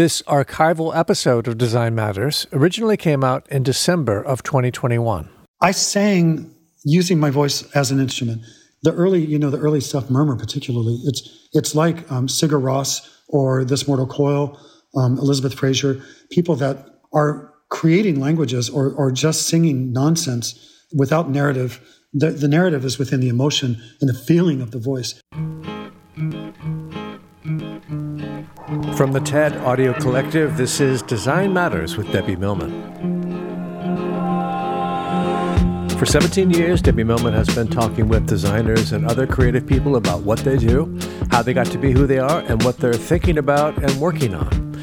This archival episode of Design Matters originally came out in December of 2021. I sang using my voice as an instrument. The early, you know, the early stuff, Murmur particularly, it's it's like um, Sigur Rós or This Mortal Coil, um, Elizabeth Fraser, people that are creating languages or, or just singing nonsense without narrative. The, the narrative is within the emotion and the feeling of the voice. From the TED Audio Collective, this is Design Matters with Debbie Millman. For 17 years, Debbie Millman has been talking with designers and other creative people about what they do, how they got to be who they are, and what they're thinking about and working on.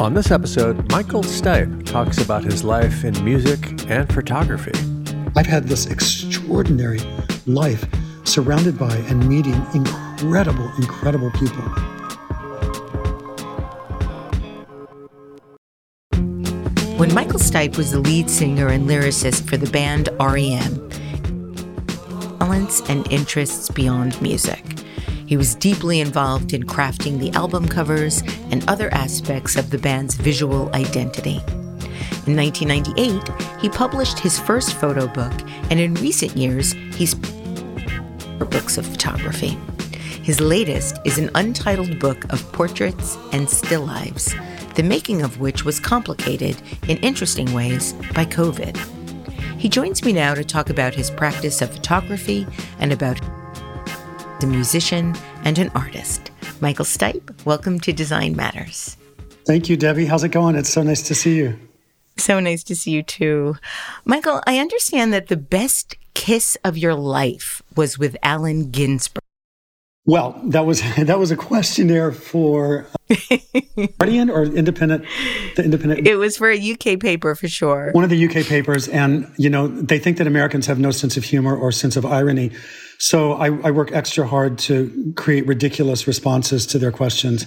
On this episode, Michael Stipe talks about his life in music and photography. I've had this extraordinary life surrounded by and meeting incredible, incredible people. When Michael Stipe was the lead singer and lyricist for the band REM, talents and interests beyond music. He was deeply involved in crafting the album covers and other aspects of the band's visual identity. In 1998, he published his first photo book, and in recent years, he's books of photography. His latest is an untitled book of portraits and still lives the making of which was complicated in interesting ways by COVID. He joins me now to talk about his practice of photography and about the musician and an artist. Michael Stipe, welcome to Design Matters. Thank you, Debbie. How's it going? It's so nice to see you. So nice to see you too. Michael, I understand that the best kiss of your life was with Allen Ginsberg. Well, that was that was a questionnaire for Guardian or Independent. The Independent. It was for a UK paper for sure. One of the UK papers, and you know they think that Americans have no sense of humor or sense of irony. So I, I work extra hard to create ridiculous responses to their questions.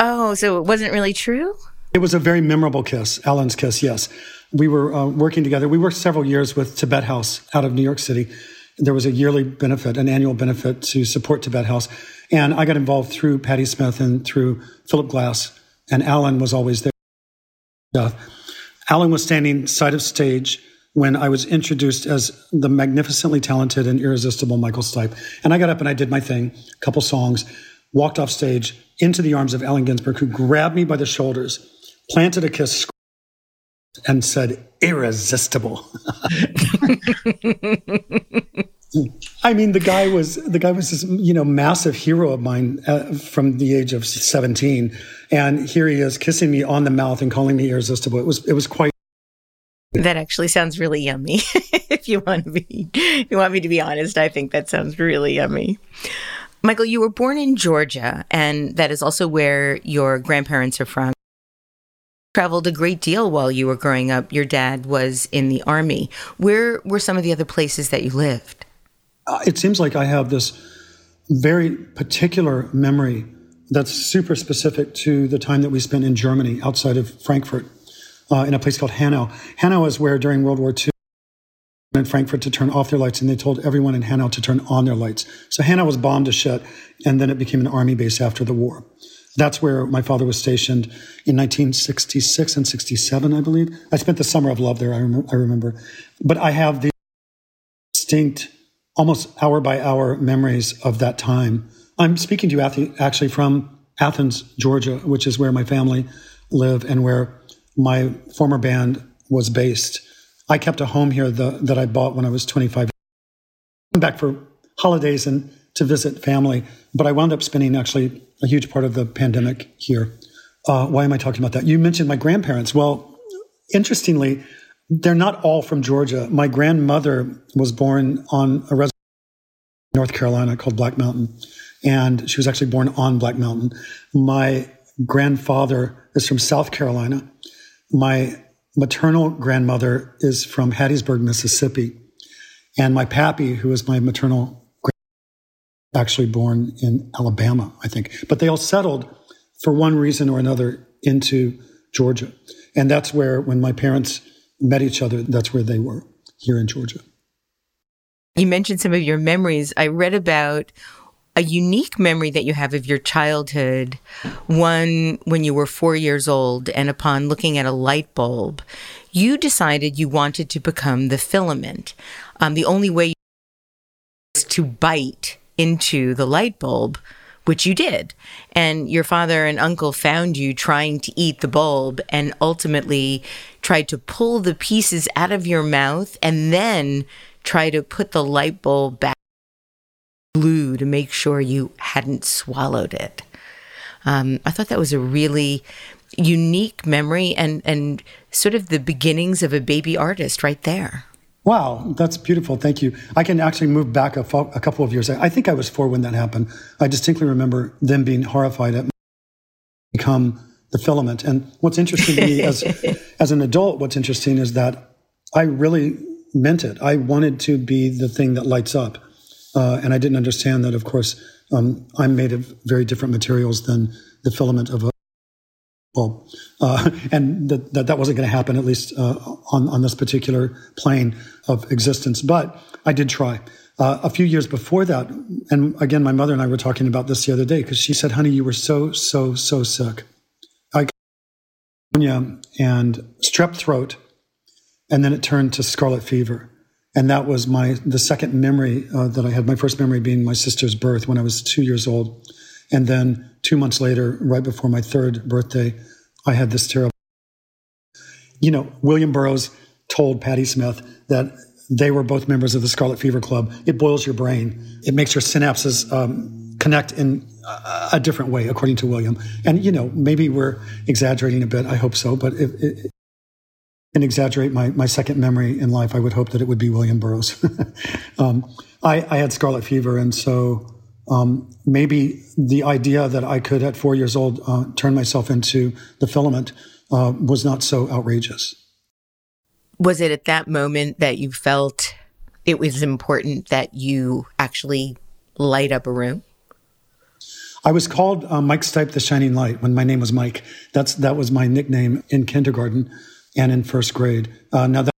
Oh, so it wasn't really true. It was a very memorable kiss, Allen's kiss. Yes, we were uh, working together. We worked several years with Tibet House out of New York City there was a yearly benefit, an annual benefit to support Tibet House. And I got involved through Patti Smith and through Philip Glass, and Allen was always there. Uh, Allen was standing side of stage when I was introduced as the magnificently talented and irresistible Michael Stipe. And I got up and I did my thing, a couple songs, walked off stage into the arms of Allen Ginsberg, who grabbed me by the shoulders, planted a kiss, and said, irresistible. I mean, the guy was the guy was this you know massive hero of mine uh, from the age of seventeen, and here he is kissing me on the mouth and calling me irresistible. It was it was quite. That actually sounds really yummy. if you want to be, you want me to be honest, I think that sounds really yummy. Michael, you were born in Georgia, and that is also where your grandparents are from traveled a great deal while you were growing up. Your dad was in the army. Where were some of the other places that you lived? It seems like I have this very particular memory that's super specific to the time that we spent in Germany outside of Frankfurt uh, in a place called Hanau. Hanau is where during World War II, in Frankfurt to turn off their lights, and they told everyone in Hanau to turn on their lights. So Hanau was bombed to shit, and then it became an army base after the war. That's where my father was stationed in 1966 and 67, I believe. I spent the summer of love there, I, rem- I remember. But I have the distinct, almost hour by hour memories of that time. I'm speaking to you actually from Athens, Georgia, which is where my family live and where my former band was based. I kept a home here the, that I bought when I was 25. I'm back for holidays and to visit family, but I wound up spending actually a huge part of the pandemic here. Uh, why am I talking about that? You mentioned my grandparents. Well, interestingly, they're not all from Georgia. My grandmother was born on a reservation in North Carolina called Black Mountain, and she was actually born on Black Mountain. My grandfather is from South Carolina. My maternal grandmother is from Hattiesburg, Mississippi. And my pappy, who is my maternal actually born in Alabama, I think. But they all settled for one reason or another into Georgia. And that's where, when my parents met each other, that's where they were here in Georgia. You mentioned some of your memories. I read about a unique memory that you have of your childhood, one when you were four years old, and upon looking at a light bulb, you decided you wanted to become the filament. Um, the only way was to bite into the light bulb, which you did. And your father and uncle found you trying to eat the bulb and ultimately tried to pull the pieces out of your mouth and then try to put the light bulb back glue to make sure you hadn't swallowed it. Um, I thought that was a really unique memory and, and sort of the beginnings of a baby artist right there. Wow, that's beautiful. Thank you. I can actually move back a, fo- a couple of years. I think I was four when that happened. I distinctly remember them being horrified at become the filament. And what's interesting to me as as an adult, what's interesting is that I really meant it. I wanted to be the thing that lights up. Uh, and I didn't understand that, of course, um, I'm made of very different materials than the filament of a bulb. Uh, and that, that, that wasn't going to happen, at least uh, on, on this particular plane of existence. But I did try. Uh, a few years before that, and again, my mother and I were talking about this the other day because she said, honey, you were so, so, so sick. I got pneumonia and strep throat, and then it turned to scarlet fever and that was my the second memory uh, that I had. My first memory being my sister's birth when I was two years old, and then two months later, right before my third birthday, I had this terrible. You know, William Burroughs told Patti Smith that they were both members of the Scarlet Fever Club. It boils your brain. It makes your synapses um, connect in a, different way, according to William. And you know, maybe we're exaggerating a bit. I hope so, but it, it, and exaggerate my, my second memory in life, I would hope that it would be William Burroughs. um, I, I, had scarlet fever, and so um, maybe the idea that I could, at four years old, uh, turn myself into the filament uh, was not so outrageous. Was it at that moment that you felt it was important that you actually light up a room? I was called uh, Mike Stipe the Shining Light when my name was Mike. That's that was my nickname in kindergarten and in first grade. Uh, now that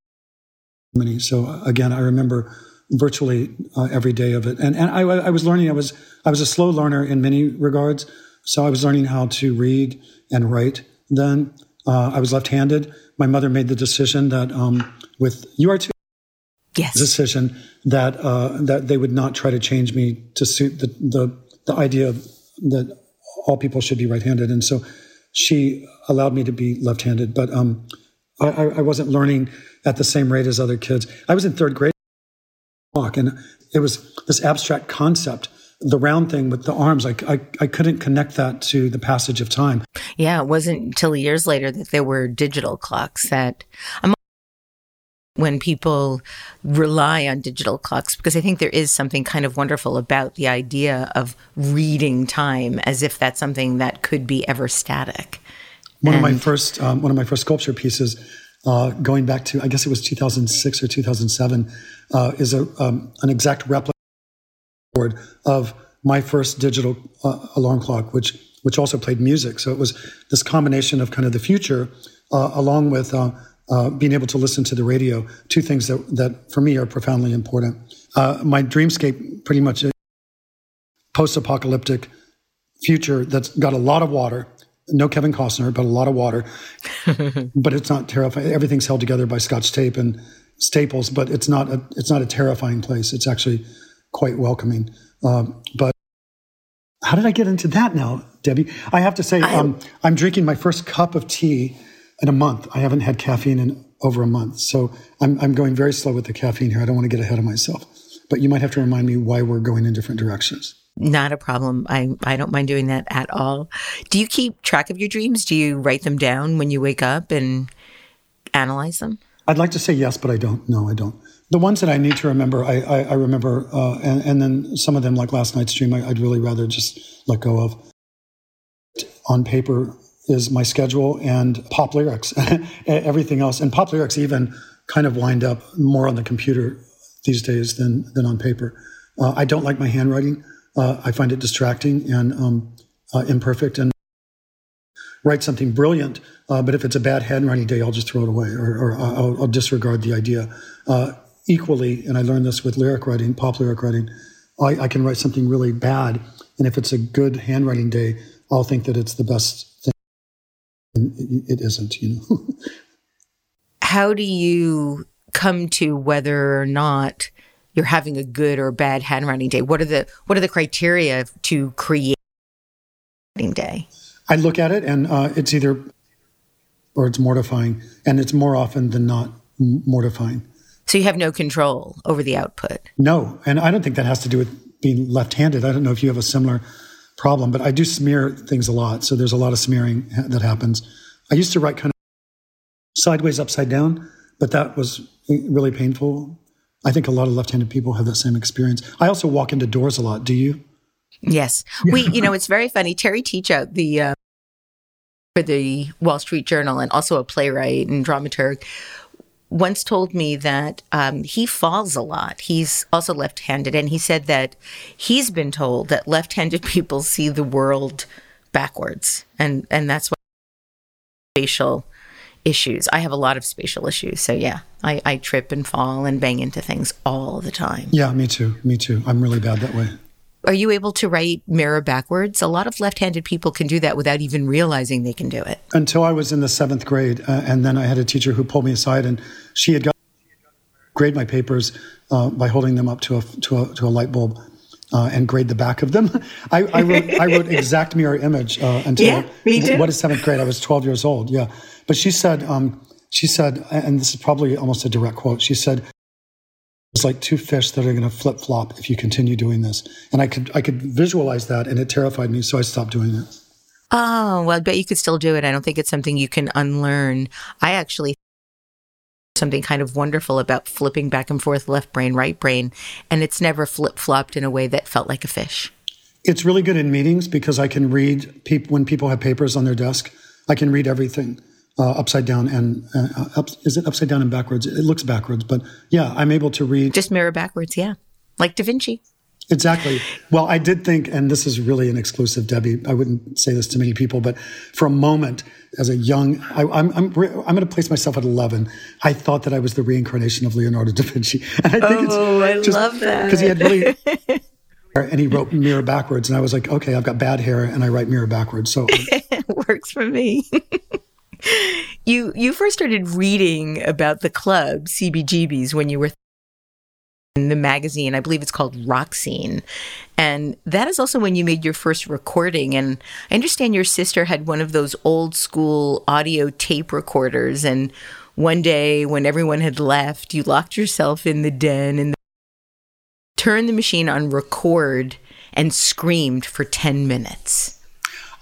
so uh, again, I remember virtually uh, every day of it, and and I, I, was learning. I was I was a slow learner in many regards, so I was learning how to read and write. Then uh, I was left-handed. My mother made the decision that um, with you are too. Yes. Decision that uh, that they would not try to change me to suit the the, the idea of, that all people should be right-handed, and so she allowed me to be left-handed. But um, I, I wasn't learning at the same rate as other kids. I was in third grade walk, and it was this abstract concept the round thing with the arms, I, I, I, couldn't connect that to the passage of time. Yeah, it wasn't until years later that there were digital clocks that I'm when people rely on digital clocks because I think there is something kind of wonderful about the idea of reading time as if that's something that could be ever static. One and of my first um, one of my first sculpture pieces, uh, going back to I guess it was 2006 or 2007, uh, is a um, an exact replica of my first digital uh, alarm clock, which which also played music. So it was this combination of kind of the future, uh, along with uh, uh, being able to listen to the radio. Two things that, that for me are profoundly important. Uh, my dreamscape, pretty much a post-apocalyptic future that's got a lot of water. No Kevin Costner, but a lot of water. but it's not terrifying. Everything's held together by Scotch tape and staples, but it's not a it's not a terrifying place. It's actually quite welcoming. Um, but how did I get into that now, Debbie? I have to say, um, I'm drinking my first cup of tea in a month. I haven't had caffeine in over a month, so I'm I'm going very slow with the caffeine here. I don't want to get ahead of myself. But you might have to remind me why we're going in different directions. Not a problem. I, I don't mind doing that at all. Do you keep track of your dreams? Do you write them down when you wake up and analyze them? I'd like to say yes, but I don't. No, I don't. The ones that I need to remember, I, I, I remember, uh, and, and, then some of them, like last night's dream, I, would really rather just let go of. On paper is my schedule and pop lyrics, everything else, and pop lyrics even kind of wind up more on the computer these days than than on paper. Uh, I don't like my handwriting. Uh, I find it distracting and um, uh, imperfect and write something brilliant. Uh, but if it's a bad handwriting day, I'll just throw it away or, or I'll, I'll, disregard the idea. Uh, equally, and I learned this with lyric writing, pop lyric writing, I, I, can write something really bad. And if it's a good handwriting day, I'll think that it's the best thing. And it, isn't, you know. How do you come to whether or not you're having a good or bad handwriting day? What are the what are the criteria to create day? I look at it and uh, it's either or it's mortifying, and it's more often than not mortifying. So you have no control over the output. No, and I don't think that has to do with being left-handed. I don't know if you have a similar problem, but I do smear things a lot. So there's a lot of smearing that happens. I used to write kind of sideways, upside down, but that was really painful. I think a lot of left-handed people have that same experience. I also walk into doors a lot. Do you? Yes, we. You know, it's very funny. Terry Teachout, the uh, for the Wall Street Journal, and also a playwright and dramaturg, once told me that um, he falls a lot. He's also left-handed, and he said that he's been told that left-handed people see the world backwards, and and that's why facial issues. I have a lot of spatial issues. So yeah, I, I trip and fall and bang into things all the time. Yeah, me too. Me too. I'm really bad that way. Are you able to write mirror backwards? A lot of left handed people can do that without even realizing they can do it. Until I was in the seventh grade. Uh, and then I had a teacher who pulled me aside and she had got grade my papers uh, by holding them up to a, to a, to a light bulb. Uh, and grade the back of them. I, I, wrote, I wrote exact mirror image uh, until yeah, me too. what is seventh grade? I was 12 years old. Yeah. But she said, um, she said, and this is probably almost a direct quote. She said, "It's like two fish that are going to flip flop if you continue doing this." And I could, I could visualize that, and it terrified me, so I stopped doing it. Oh well, I bet you could still do it. I don't think it's something you can unlearn. I actually something kind of wonderful about flipping back and forth left brain right brain and it's never flip flopped in a way that felt like a fish it's really good in meetings because i can read people when people have papers on their desk i can read everything uh, upside down and uh, up, is it upside down and backwards? It looks backwards, but yeah, I'm able to read. Just mirror backwards, yeah, like Da Vinci. Exactly. Well, I did think, and this is really an exclusive, Debbie. I wouldn't say this to many people, but for a moment, as a young, I, am I'm, I'm, I'm going to place myself at 11. I thought that I was the reincarnation of Leonardo da Vinci. And I think oh, it's just, I love that because he had really, and he wrote mirror backwards, and I was like, okay, I've got bad hair, and I write mirror backwards, so it works for me you you first started reading about the club CBGBs when you were in the magazine. I believe it's called Rock Scene. And that is also when you made your first recording. And I understand your sister had one of those old school audio tape recorders. And one day when everyone had left, you locked yourself in the den and turned the machine on record and screamed for 10 minutes.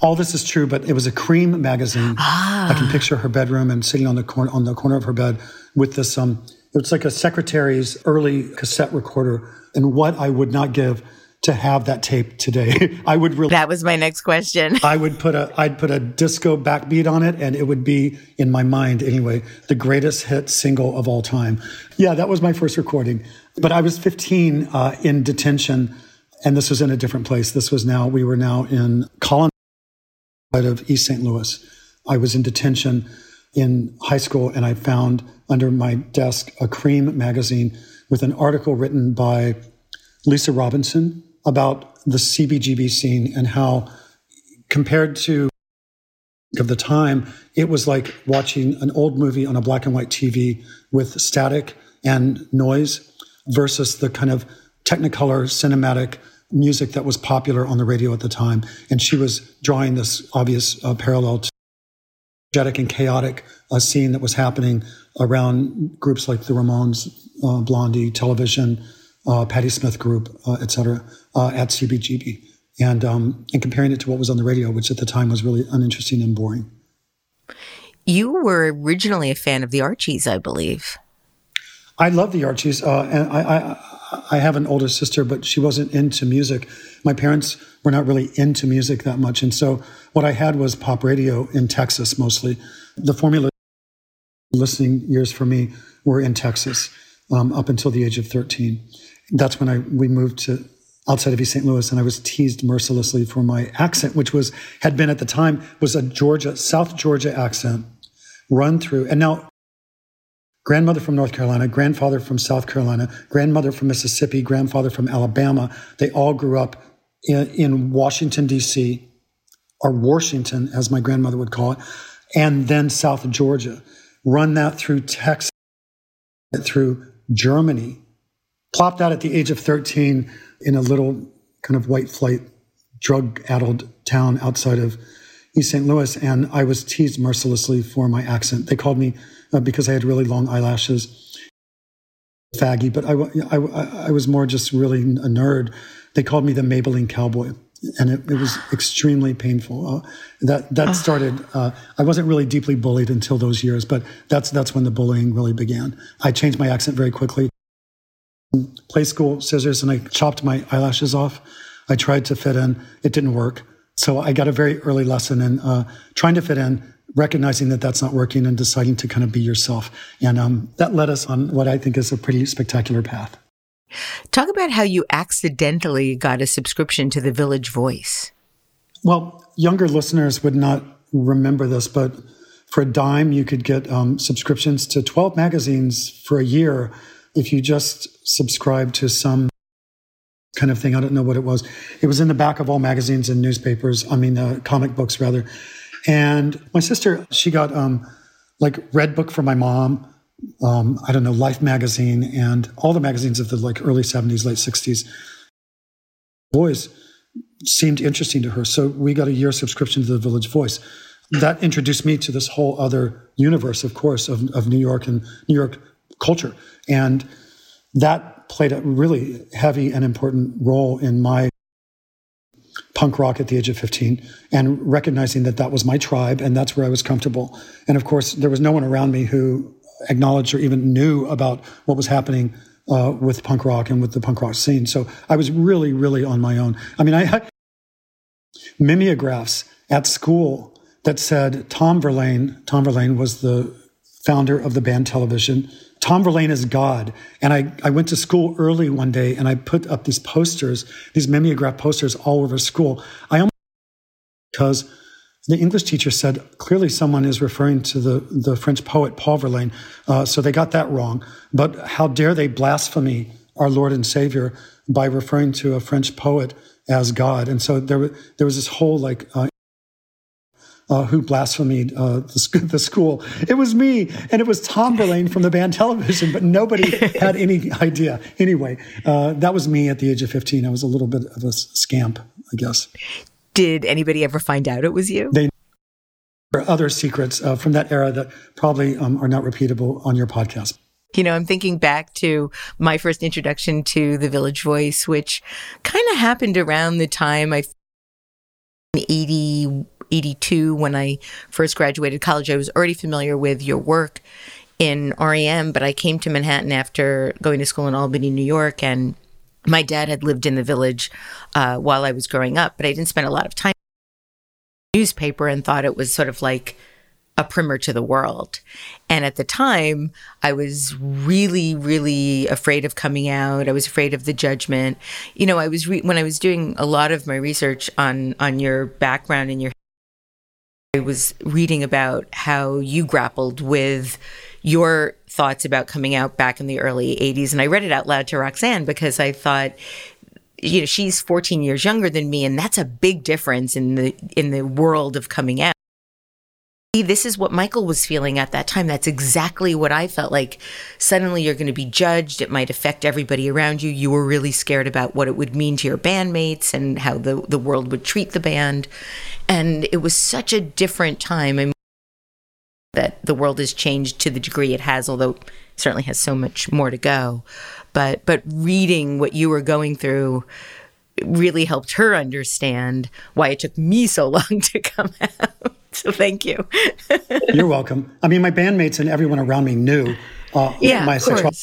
All this is true, but it was a Creem magazine. Ah. I can picture her bedroom and sitting on the corner on the corner of her bed with this. Um, it's like a secretary's early cassette recorder, and what I would not give to have that tape today. I would really. That was my next question. I would put a I'd put a disco backbeat on it, and it would be in my mind anyway the greatest hit single of all time. Yeah, that was my first recording. But I was 15 uh, in detention, and this was in a different place. This was now we were now in Collin of East St. Louis. I was in detention in high school and I found under my desk a Creem magazine with an article written by Lisa Robinson about the CBGB scene and how, compared to of the time, it was like watching an old movie on a black and white TV with static and noise versus the kind of technicolor cinematic music that was popular on the radio at the time. And she was drawing this obvious uh, parallel to energetic and chaotic uh, scene that was happening around groups like the Ramones, uh, Blondie, Television, uh, Patti Smith Group, uh, et cetera, uh, at CBGB. And, um, and comparing it to what was on the radio, which at the time was really uninteresting and boring. You were originally a fan of the Archies, I believe. I love the Archies, uh, and I, I, I have an older sister, but she wasn't into music. My parents were not really into music that much, and so what I had was pop radio in Texas mostly. The formula listening years for me were in Texas um, up until the age of 13. That's when I we moved to outside of East St. Louis, and I was teased mercilessly for my accent, which was had been at the time was a Georgia South Georgia accent run through. And now grandmother from North Carolina, grandfather from South Carolina, grandmother from Mississippi, grandfather from Alabama. They all grew up in, in Washington, D.C., or Washington, as my grandmother would call it, and then South Georgia. Run that through Texas, through Germany. Plopped out at the age of 13 in a little kind of white flight, drug addled town outside of East St. Louis. And I was teased mercilessly for my accent. They called me uh, because I had really long eyelashes. Faggy, but I, I, I was more just really a nerd. They called me the Maybelline Cowboy, and it, it was extremely painful. Uh, that that oh. started. Uh, I wasn't really deeply bullied until those years, but that's that's when the bullying really began. I changed my accent very quickly. Play school scissors, and I chopped my eyelashes off. I tried to fit in. It didn't work. So I got a very early lesson in uh, trying to fit in recognizing that that's not working and deciding to kind of be yourself. And um, that led us on what I think is a pretty spectacular path. Talk about how you accidentally got a subscription to the Village Voice. Well, younger listeners would not remember this, but for a dime, you could get um, subscriptions to 12 magazines for a year if you just subscribe to some kind of thing. I don't know what it was. It was in the back of all magazines and newspapers, I mean, uh, comic books rather. And my sister, she got um, like Redbook from my mom. Um, I don't know, Life magazine and all the magazines of the like early 70s, late 60s. Boys seemed interesting to her. So we got a year subscription to the Village Voice. That introduced me to this whole other universe, of course, of, of New York and New York culture. And that played a really heavy and important role in my punk rock at the age of 15 and recognizing that that was my tribe and that's where I was comfortable. And of course, there was no one around me who acknowledged or even knew about what was happening uh, with punk rock and with the punk rock scene. So I was really, really on my own. I mean, I had mimeographs at school that said Tom Verlaine, Tom Verlaine was the founder of the band Television. Tom Verlaine is God. And I, I went to school early one day and I put up these posters, these mimeograph posters all over school. I almost because the English teacher said clearly someone is referring to the, the French poet Paul Verlaine. Uh, so they got that wrong. But how dare they blaspheme our Lord and Savior by referring to a French poet as God? And so there, there was this whole like uh, uh, who blasphemed uh, the, the, school. It was me, and it was Tom Verlaine from the band Television, but nobody had any idea. Anyway, uh, that was me at the age of 15. I was a little bit of a scamp, I guess. Did anybody ever find out it was you? They there are other secrets uh, from that era that probably um, are not repeatable on your podcast. You know, I'm thinking back to my first introduction to the Village Voice, which kind of happened around the time I 80 82 when I first graduated college. I was already familiar with your work in REM, but I came to Manhattan after going to school in Albany, New York, and my dad had lived in the village uh, while I was growing up, but I didn't spend a lot of time newspaper and thought it was sort of like a primer to the world. And at the time, I was really, really afraid of coming out. I was afraid of the judgment. You know, I was re- when I was doing a lot of my research on on your background and your I was reading about how you grappled with your thoughts about coming out back in the early 80s. And I read it out loud to Roxanne because I thought, you know, she's 14 years younger than me, and that's a big difference in the in the world of coming out. This is what Michael was feeling at that time. That's exactly what I felt like. Suddenly you're going to be judged. It might affect everybody around you. You were really scared about what it would mean to your bandmates and how the, the world would treat the band. And it was such a different time. I mean, that the world has changed to the degree it has, although it certainly has so much more to go. But but reading what you were going through really helped her understand why it took me so long to come out. So thank you. You're welcome. I mean, my bandmates and everyone around me knew uh, yeah, my sexuality.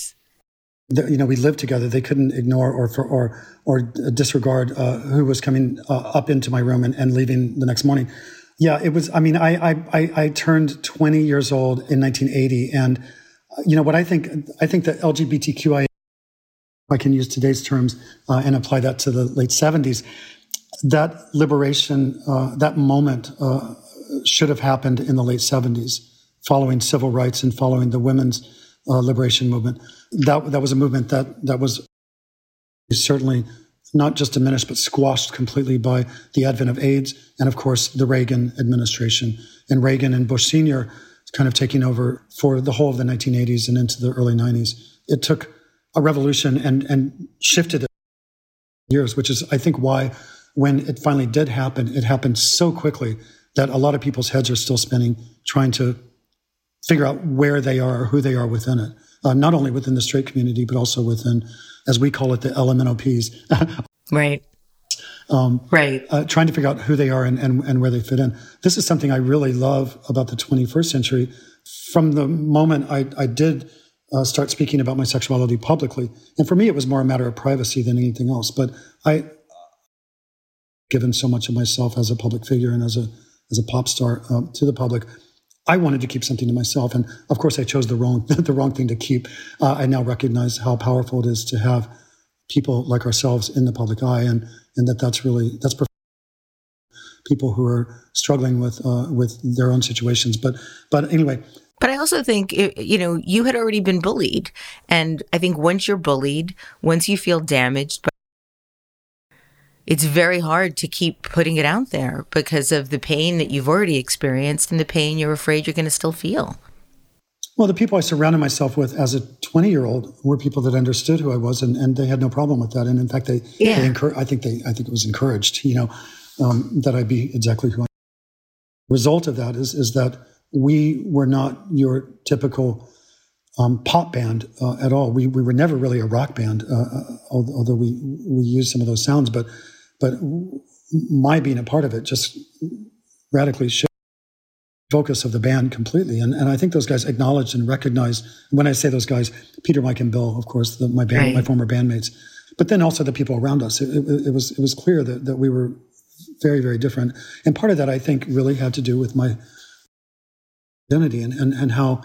You know, we lived together. They couldn't ignore or for, or or disregard uh, who was coming uh, up into my room and, and leaving the next morning. Yeah, it was. I mean, I, I, I, turned 20 years old in 1980, and you know what I think. I think that LGBTQI, I can use today's terms uh, and apply that to the late 70s. That liberation, uh, that moment, uh, should have happened in the late 70s, following civil rights and following the women's uh, liberation movement. That that was a movement that that was certainly not just diminished, but squashed completely by the advent of AIDS and, of course, the Reagan administration. And Reagan and Bush Sr. kind of taking over for the whole of the 1980s and into the early 90s. It took a revolution and, and shifted years, which is, I think, why when it finally did happen, it happened so quickly that a lot of people's heads are still spinning, trying to figure out where they are or who they are within it, uh, not only within the straight community, but also within as we call it, the LMNOPs. right. Um, right. Uh, trying to figure out who they are and, and, and where they fit in. This is something I really love about the 21st century. From the moment I, I did uh, start speaking about my sexuality publicly, and for me, it was more a matter of privacy than anything else. But I, given so much of myself as a public figure and as a as a pop star uh, to the public, I wanted to keep something to myself, and of course, I chose the wrong the wrong thing to keep. Uh, I now recognize how powerful it is to have people like ourselves in the public eye, and and that that's really that's people who are struggling with uh, with their own situations. But but anyway. But I also think you know you had already been bullied, and I think once you're bullied, once you feel damaged it's very hard to keep putting it out there because of the pain that you've already experienced and the pain you're afraid you're going to still feel. Well, the people I surrounded myself with as a 20 year old were people that understood who I was, and, and they had no problem with that. And in fact, they, yeah. they I think they, I think it was encouraged, you know, um, that I be exactly who I. Am. Result of that is is that we were not your typical um, pop band uh, at all. We we were never really a rock band, uh, uh although we we used some of those sounds, but but my being a part of it just radically shifted the focus of the band completely. And, and I think those guys acknowledged and recognized, when I say those guys, Peter, Mike, and Bill, of course, the, my band, right. my former bandmates, but then also the people around us. It, it, it, was, it was clear that, that we were very, very different. And part of that, I think, really had to do with my identity and, and, and how,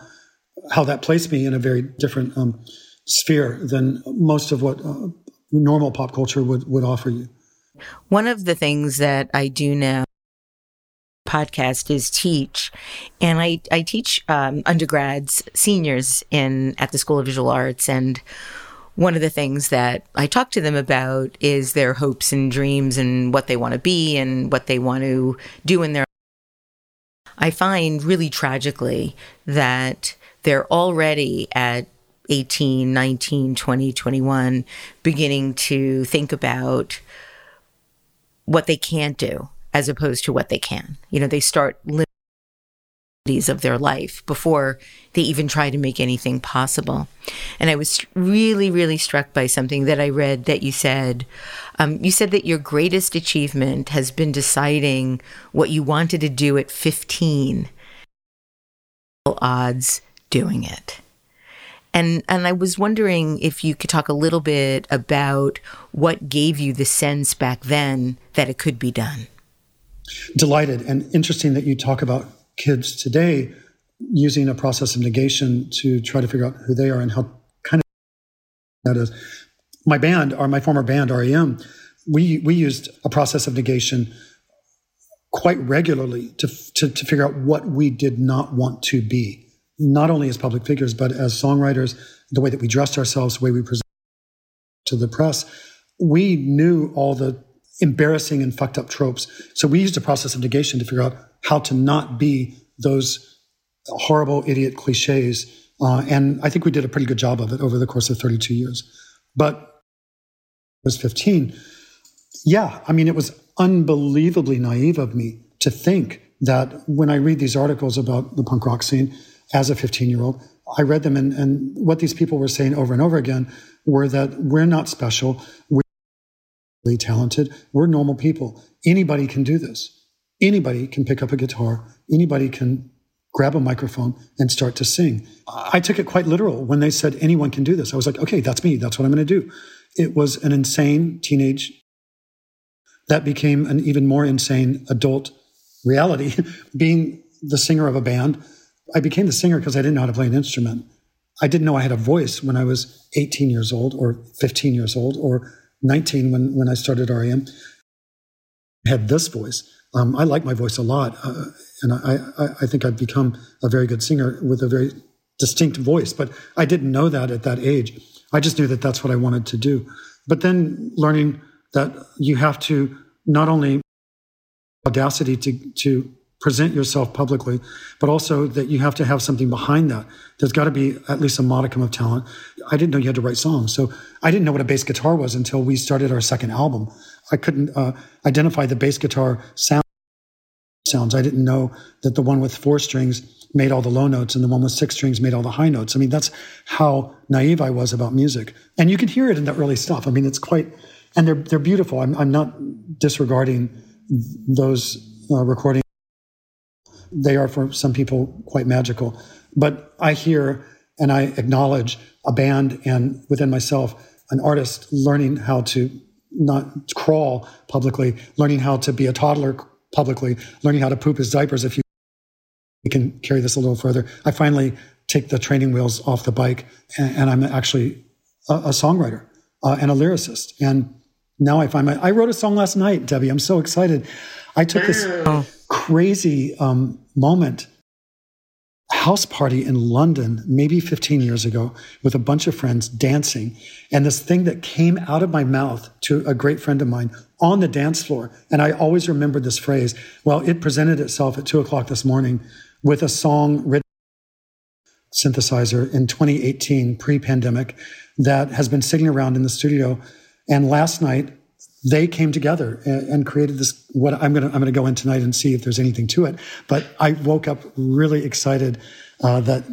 how that placed me in a very different um, sphere than most of what uh, normal pop culture would, would offer you. One of the things that I do now podcast is teach and i i teach um, undergrads seniors in at the school of visual arts and one of the things that i talk to them about is their hopes and dreams and what they want to be and what they want to do in their i find really tragically that they're already at 18 19 20 21 beginning to think about what they can't do as opposed to what they can. You know, they start limitations of their life before they even try to make anything possible. And I was really, really struck by something that I read that you said. Um, you said that your greatest achievement has been deciding what you wanted to do at 15, odds doing it. And and I was wondering if you could talk a little bit about what gave you the sense back then that it could be done. Delighted and interesting that you talk about kids today using a process of negation to try to figure out who they are and how kind of that is. My band, or my former band, REM, we we used a process of negation quite regularly to, to, to figure out what we did not want to be, not only as public figures, but as songwriters, the way that we dressed ourselves, the way we presented to the press. We knew all the embarrassing and fucked up tropes. So we used a process of negation to figure out how to not be those horrible idiot cliches. Uh, and I think we did a pretty good job of it over the course of 32 years. But I was 15. Yeah, I mean, it was unbelievably naive of me to think that when I read these articles about the punk rock scene as a 15 year old, I read them and, and what these people were saying over and over again were that we're not special. We're really talented. We're normal people. Anybody can do this. Anybody can pick up a guitar. Anybody can grab a microphone and start to sing. I took it quite literal when they said anyone can do this. I was like, okay, that's me. That's what I'm going to do. It was an insane teenage that became an even more insane adult reality. Being the singer of a band, I became the singer because I didn't know how to play an instrument. I didn't know I had a voice when I was 18 years old or 15 years old or 19 when, when I started REM. I had this voice. Um, I like my voice a lot. Uh, and I, I, I think I've become a very good singer with a very distinct voice, but I didn't know that at that age. I just knew that that's what I wanted to do. But then learning that you have to not only audacity to, to present yourself publicly, but also that you have to have something behind that. There's got to be at least a modicum of talent. I didn't know you had to write songs. So I didn't know what a bass guitar was until we started our second album. I couldn't uh, identify the bass guitar sound sounds. I didn't know that the one with four strings made all the low notes and the one with six strings made all the high notes. I mean, that's how naive I was about music. And you can hear it in the early stuff. I mean, it's quite, and they're, they're beautiful. I'm, I'm not disregarding those uh, recordings. They are for some people quite magical. But I hear and I acknowledge a band and within myself, an artist learning how to not crawl publicly, learning how to be a toddler publicly, learning how to poop his diapers. If you can carry this a little further, I finally take the training wheels off the bike, and, and I'm actually a, a songwriter uh, and a lyricist. And now I find my I wrote a song last night, Debbie. I'm so excited. I took this crazy um, moment house party in London, maybe 15 years ago, with a bunch of friends dancing. And this thing that came out of my mouth to a great friend of mine on the dance floor. And I always remember this phrase. Well, it presented itself at two o'clock this morning with a song written synthesizer in 2018, pre pandemic, that has been sitting around in the studio. And last night, they came together and, and created this. What I'm gonna I'm gonna go in tonight and see if there's anything to it. But I woke up really excited uh, that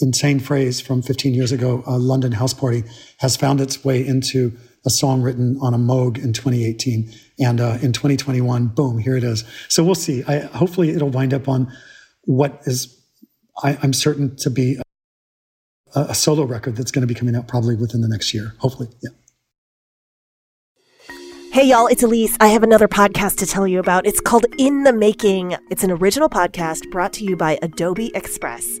insane phrase from 15 years ago, a London house party, has found its way into a song written on a Moog in 2018, and uh, in 2021, boom, here it is. So we'll see. I, hopefully, it'll wind up on what is I, am certain to be a, a solo record that's going to be coming out probably within the next year. Hopefully, yeah. Hey, y'all, it's Elise. I have another podcast to tell you about. It's called In the Making. It's an original podcast brought to you by Adobe Express.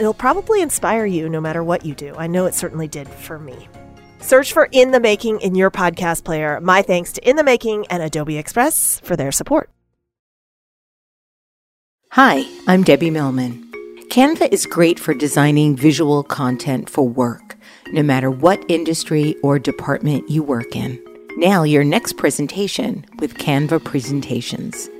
it'll probably inspire you no matter what you do. I know it certainly did for me. Search for In the Making in your podcast player. My thanks to In the Making and Adobe Express for their support. Hi, I'm Debbie Millman. Canva is great for designing visual content for work, no matter what industry or department you work in. Now, your next presentation with Canva Presentations.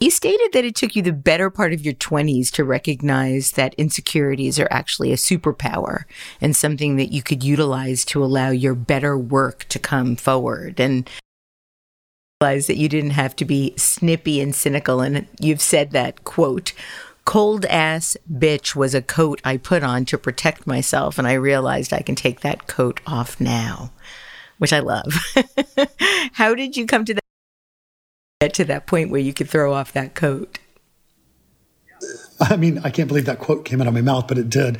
You stated that it took you the better part of your 20s to recognize that insecurities are actually a superpower and something that you could utilize to allow your better work to come forward. And realize that you didn't have to be snippy and cynical. And you've said that quote, cold ass bitch was a coat I put on to protect myself. And I realized I can take that coat off now, which I love. How did you come to that? Get to that point where you could throw off that coat? I mean, I can't believe that quote came out of my mouth, but it did.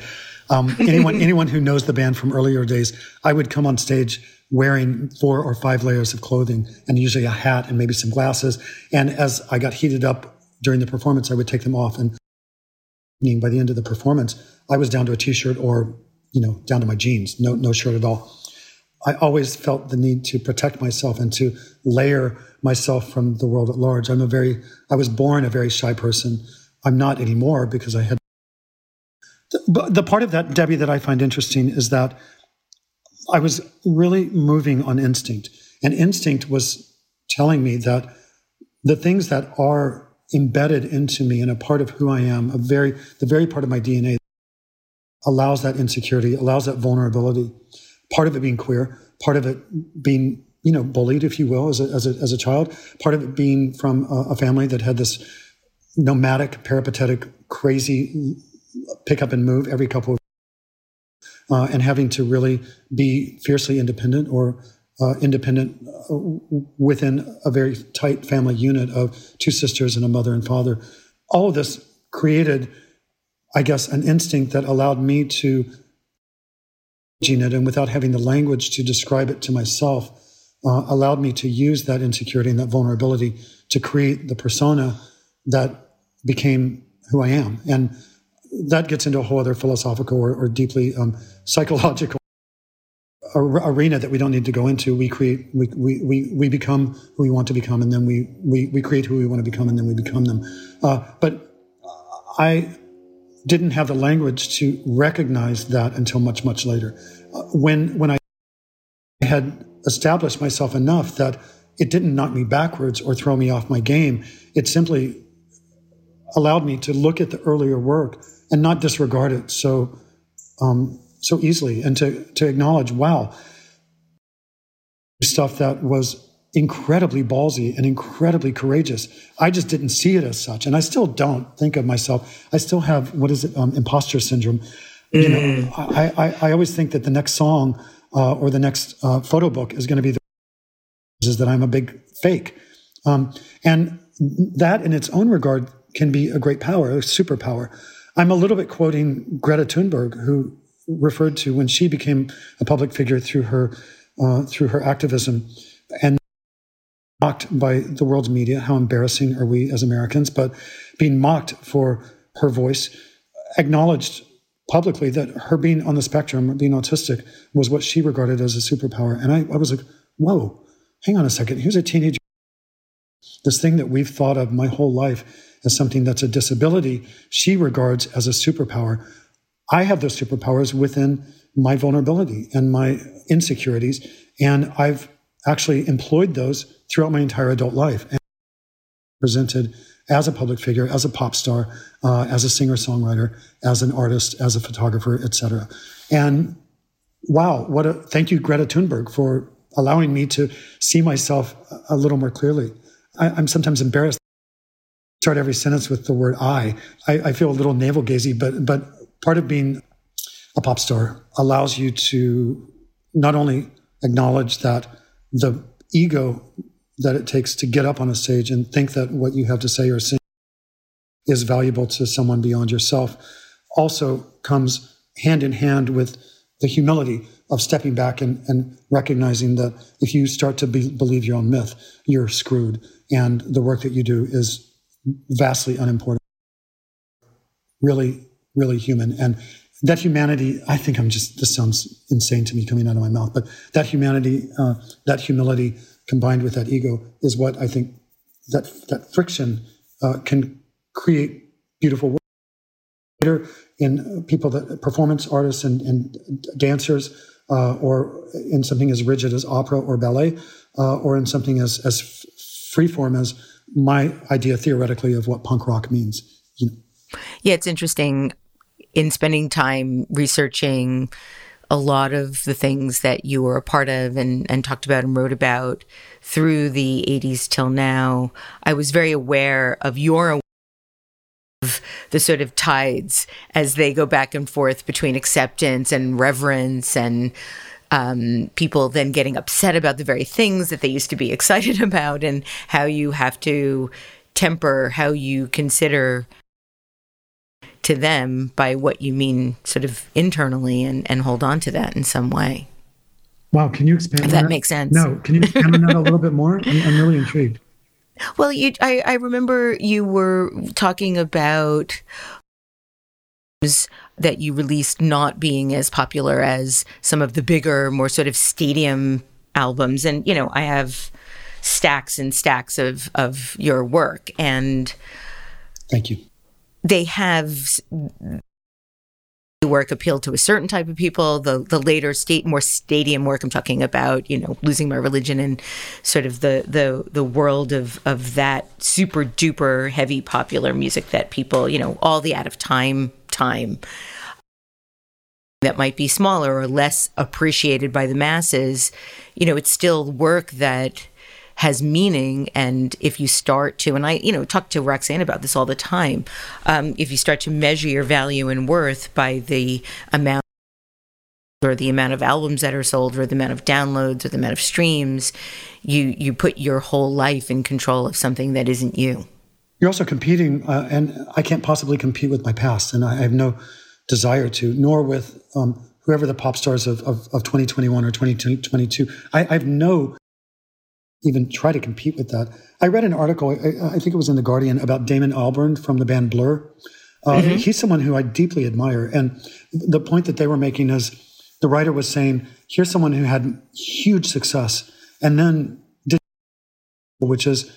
Um, anyone, anyone who knows the band from earlier days, I would come on stage wearing four or five layers of clothing and usually a hat and maybe some glasses. And as I got heated up during the performance, I would take them off. And by the end of the performance, I was down to a t-shirt or, you know, down to my jeans, no, no shirt at all. I always felt the need to protect myself and to layer myself from the world at large. I'm a very, I was born a very shy person. I'm not anymore because I had. But the part of that, Debbie, that I find interesting is that I was really moving on instinct. And instinct was telling me that the things that are embedded into me and a part of who I am, a very, the very part of my DNA allows that insecurity, allows that vulnerability. Part of it being queer, part of it being you know, bullied, if you will, as a, as a, as a child. Part of it being from a, a family that had this nomadic, peripatetic, crazy pick up and move every couple of uh, and having to really be fiercely independent or uh, independent uh, within a very tight family unit of two sisters and a mother and father. All of this created, I guess, an instinct that allowed me to it and without having the language to describe it to myself uh, allowed me to use that insecurity and that vulnerability to create the persona that became who I am. And that gets into a whole other philosophical or, or deeply um, psychological arena that we don't need to go into. We create, we, we, we, we become who we want to become, and then we, we, we create who we want to become, and then we become them. Uh, but I didn't have the language to recognize that until much, much later. Uh, when, when I had established myself enough that it didn't knock me backwards or throw me off my game. It simply allowed me to look at the earlier work and not disregard it so um, so easily, and to to acknowledge, wow, stuff that was incredibly ballsy and incredibly courageous. I just didn't see it as such, and I still don't think of myself. I still have what is it, um, imposter syndrome. Mm. You know, mm. I, I I always think that the next song uh, or the next uh, photo book is going to be the is that I'm a big fake. Um, and that in its own regard can be a great power, a superpower. I'm a little bit quoting Greta Thunberg, who referred to when she became a public figure through her uh, through her activism and mocked by the world's media. How embarrassing are we as Americans? But being mocked for her voice, acknowledged publicly that her being on the spectrum, being autistic, was what she regarded as a superpower. And I, I was like, whoa, hang on a second. Here's a teenager. This thing that we've thought of my whole life as something that's a disability, she regards as a superpower. I have those superpowers within my vulnerability and my insecurities. And I've actually employed those throughout my entire adult life and presented as a public figure, as a pop star, uh, as a singer songwriter, as an artist, as a photographer, etc. And wow, what a thank you, Greta Thunberg, for allowing me to see myself a little more clearly. I, am sometimes embarrassed. To start every sentence with the word I. I. I feel a little navel gazy, but but part of being a pop star allows you to not only acknowledge that the ego that it takes to get up on a stage and think that what you have to say or sing is valuable to someone beyond yourself also comes hand in hand with the humility of stepping back and, and recognizing that if you start to be, believe your own myth, you're screwed. And the work that you do is vastly unimportant, really, really human. And that humanity, I think I'm just, this sounds insane to me coming out of my mouth, but that humanity, uh, that humility combined with that ego is what I think that, that friction uh, can create beautiful work. In people that performance artists and, and dancers, uh, or in something as rigid as opera or ballet, uh, or in something as as freeform as my idea theoretically of what punk rock means. You know. Yeah, it's interesting in spending time researching a lot of the things that you were a part of and, and talked about and wrote about through the 80s till now. I was very aware of your of the sort of tides as they go back and forth between acceptance and reverence and um, people then getting upset about the very things that they used to be excited about and how you have to temper how you consider to them by what you mean sort of internally and, and hold on to that in some way. Wow, can you expand if that, that makes sense? No, can you expand on that a little bit more? I'm, I'm really intrigued. Well, you, I, I remember you were talking about that you released not being as popular as some of the bigger, more sort of stadium albums. And, you know, I have stacks and stacks of, of your work. And thank you. They have the work appealed to a certain type of people. The the later state more stadium work I'm talking about, you know, losing my religion and sort of the the the world of of that super duper heavy popular music that people, you know, all the out of time time that might be smaller or less appreciated by the masses, you know, it's still work that has meaning. And if you start to, and I, you know, talk to Roxanne about this all the time, um, if you start to measure your value and worth by the amount or the amount of albums that are sold or the amount of downloads or the amount of streams, you you put your whole life in control of something that isn't you. You're also competing, uh, and I can't possibly compete with my past, and I have no desire to, nor with um, whoever the pop stars of, of, of 2021 or 2022. I, I have no even try to compete with that. I read an article, I, I think it was in The Guardian, about Damon Albarn from the band Blur. Uh, mm-hmm. He's someone who I deeply admire. And the point that they were making is the writer was saying, here's someone who had huge success and then did, which is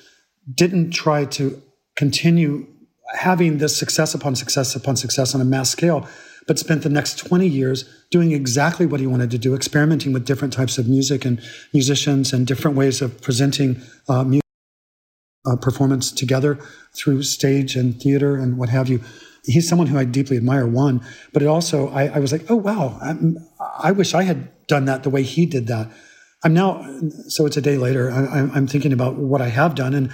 didn't try to continue having this success upon success upon success on a mass scale, but spent the next 20 years doing exactly what he wanted to do, experimenting with different types of music and musicians and different ways of presenting uh, music uh, performance together through stage and theater and what have you. He's someone who I deeply admire, one, but it also, I, I was like, oh, wow, I'm, i wish I had done that the way he did that. I'm now, so it's a day later, I, I'm thinking about what I have done. And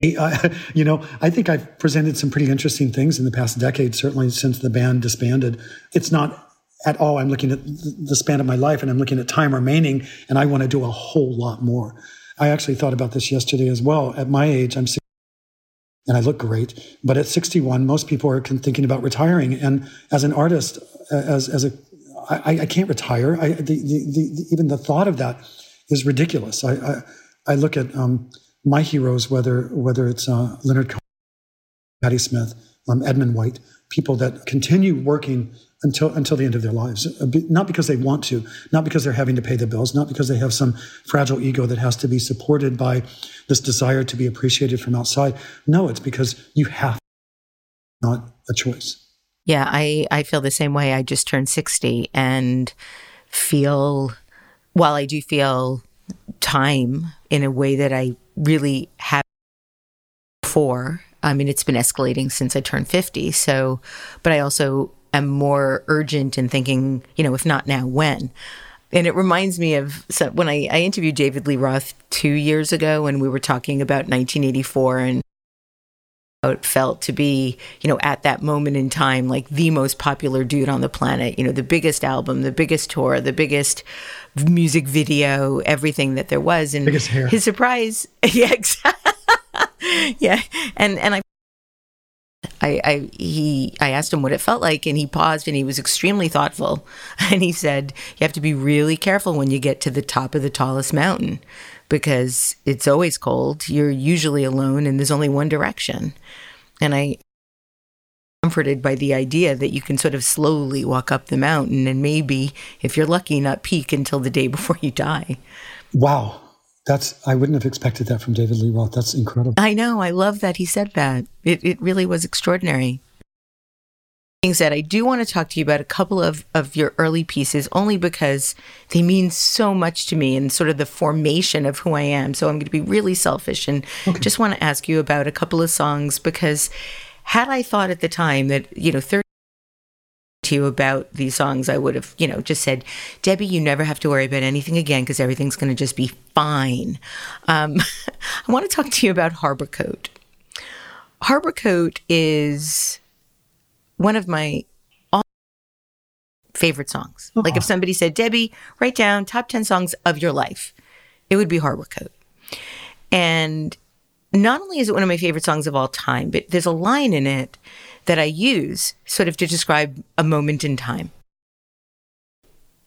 you know, I think I've presented some pretty interesting things in the past decade, certainly since the band disbanded. It's not at all, I'm looking at the span of my life and I'm looking at time remaining, and I want to do a whole lot more. I actually thought about this yesterday as well. At my age, I'm 60 and I look great, but at 61, most people are thinking about retiring. And as an artist, as, as a, I, I can't retire. I, the, the, the, even the thought of that is ridiculous. I, I, I look at, um, my heroes, whether whether it's uh, Leonard Cohen, Patti Smith, um, Edmund White, people that continue working until until the end of their lives, uh, not because they want to, not because they're having to pay the bills, not because they have some fragile ego that has to be supported by this desire to be appreciated from outside. No, it's because you have not a choice. Yeah, I I feel the same way. I just turned sixty and feel while I do feel time in a way that I really have before. I mean, it's been escalating since I turned 50. So, but I also am more urgent in thinking, you know, if not now, when? And it reminds me of so when I, I interviewed David Lee Roth two years ago when we were talking about 1984 and how it felt to be, you know, at that moment in time, like the most popular dude on the planet, you know, the biggest album, the biggest tour, the biggest music video, everything that there was. And biggest hair. his surprise, yeah, exactly. yeah. And, and I, I, I he I asked him what it felt like, and he paused and he was extremely thoughtful, and he said, "You have to be really careful when you get to the top of the tallest mountain, because it's always cold. You're usually alone, and there's only one direction." And I comforted by the idea that you can sort of slowly walk up the mountain, and maybe, if you're lucky, not peak until the day before you die. Wow. That's I wouldn't have expected that from David Lee Roth. That's incredible. I know. I love that he said that. It it really was extraordinary. Being said, I do want to talk to you about a couple of, of your early pieces only because they mean so much to me and sort of the formation of who I am. So I'm going to be really selfish and okay. just want to ask you about a couple of songs because had I thought at the time that, you know, 30 to you about these songs, I would have, you know, just said, Debbie, you never have to worry about anything again because everything's going to just be fine. Um, I want to talk to you about Harbor Coat. Harbor Coat is one of my favorite songs. Like if somebody said, Debbie, write down top 10 songs of your life, it would be Harbor Coat. And not only is it one of my favorite songs of all time, but there's a line in it that I use sort of to describe a moment in time.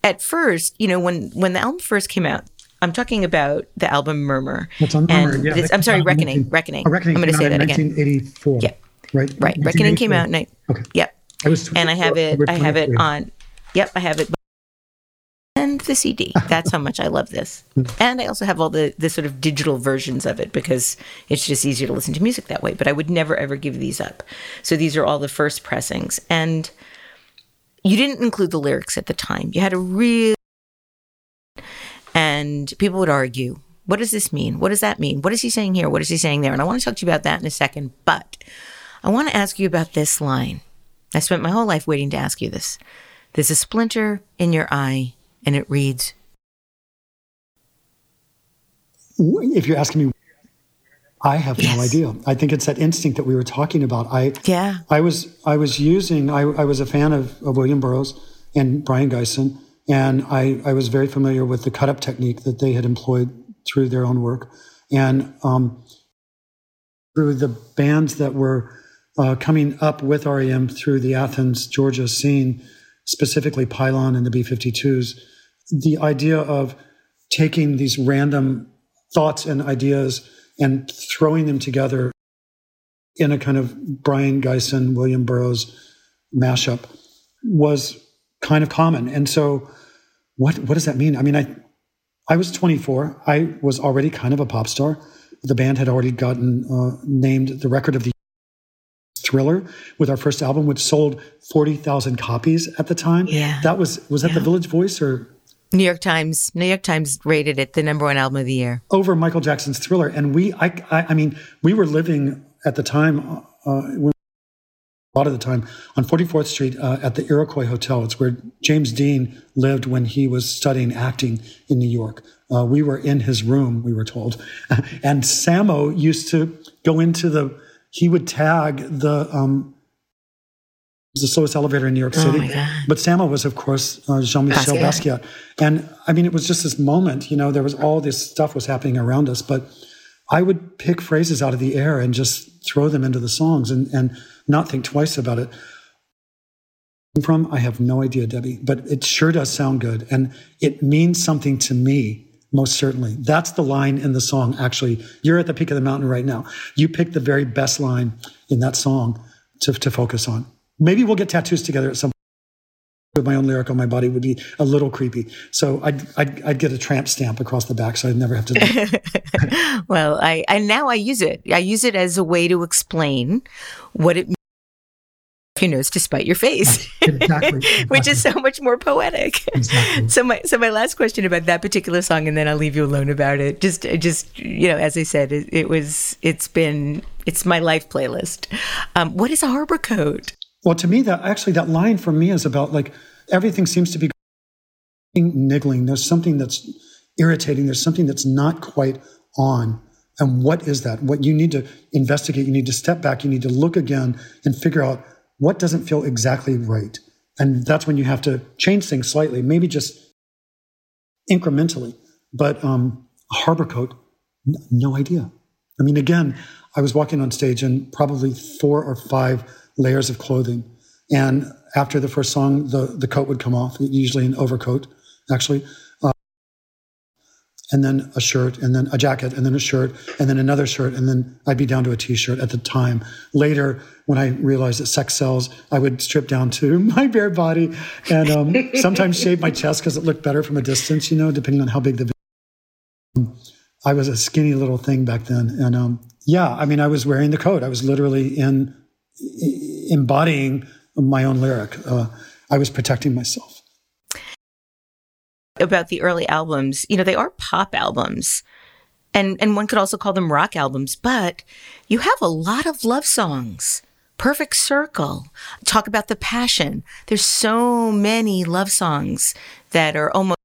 At first, you know, when when the album first came out, I'm talking about the album Murmur. What's on Murmur? Yeah, this, I'm sorry, Reckoning. 19, Reckoning. Oh, Reckoning. I'm going to say that 1984. again. Yeah. Right. Right. Reckoning came out. Okay. Yep. I was and I have it. I have it on. Yep. I have it the CD. That's how much I love this. And I also have all the, the sort of digital versions of it because it's just easier to listen to music that way. But I would never ever give these up. So these are all the first pressings. And you didn't include the lyrics at the time. You had a real and people would argue, what does this mean? What does that mean? What is he saying here? What is he saying there? And I want to talk to you about that in a second. But I want to ask you about this line. I spent my whole life waiting to ask you this. There's a splinter in your eye and it reads If you're asking me, I have yes. no idea. I think it's that instinct that we were talking about. I yeah. I was I was using I, I was a fan of, of William Burroughs and Brion Gysin, and I, I was very familiar with the cut up technique that they had employed through their own work. And um, through the bands that were uh, coming up with REM through the Athens, Georgia scene, specifically Pylon and the B 52s, the idea of taking these random thoughts and ideas and throwing them together in a kind of Brion Gysin, William Burroughs mashup was kind of common. And so what what does that mean? I mean, I I was 24. I was already kind of a pop star. The band had already gotten uh, named the record of the Thriller with our first album, which sold 40,000 copies at the time. Yeah. That was, was that yeah. the Village Voice or? New York Times, New York Times rated it the number one album of the year over Michael Jackson's Thriller. And we, I, I, I mean, we were living at the time, uh, when, a lot of the time on 44th Street uh, at the Iroquois Hotel. It's where James Dean lived when he was studying acting in New York. Uh, we were in his room, we were told. and Samo used to go into the he would tag the um, the slowest elevator in New York City. Oh but Samo was, of course, uh, Jean-Michel Basquiat. And I mean, it was just this moment, you know, there was all this stuff was happening around us, but I would pick phrases out of the air and just throw them into the songs and, and not think twice about it. From, I have no idea, Debbie, but it sure does sound good. And it means something to me most certainly. That's the line in the song, actually. You're at the peak of the mountain right now. You picked the very best line in that song to, to focus on. Maybe we'll get tattoos together at some point. With my own lyric on my body would be a little creepy. So I'd, I'd, I'd get a tramp stamp across the back so I'd never have to. well, I, and now I use it. I use it as a way to explain what it your nose to spite your face, exactly, exactly. which is so much more poetic. Exactly. So my so my last question about that particular song, and then I'll leave you alone about it. Just just you know, as I said, it, it was it's been it's my life playlist. Um, what is a harbor coat? Well, to me, that actually that line for me is about like everything seems to be niggling. There's something that's irritating. There's something that's not quite on. And what is that? What you need to investigate. You need to step back. You need to look again and figure out what doesn't feel exactly right? And that's when you have to change things slightly, maybe just incrementally. But um, a harbor coat, n- no idea. I mean, again, I was walking on stage in probably four or five layers of clothing. And after the first song, the, the coat would come off, usually an overcoat, actually. And then a shirt, and then a jacket, and then a shirt, and then another shirt, and then I'd be down to a t-shirt at the time. Later, when I realized that sex sells, I would strip down to my bare body and um, sometimes shave my chest because it looked better from a distance, you know, depending on how big the. I was a skinny little thing back then, and um, yeah, I mean, I was wearing the coat. I was literally in embodying my own lyric. Uh, I was protecting myself. About the early albums, you know, they are pop albums. And, and one could also call them rock albums, but you have a lot of love songs. Perfect Circle. Talk about the passion. There's so many love songs that are almost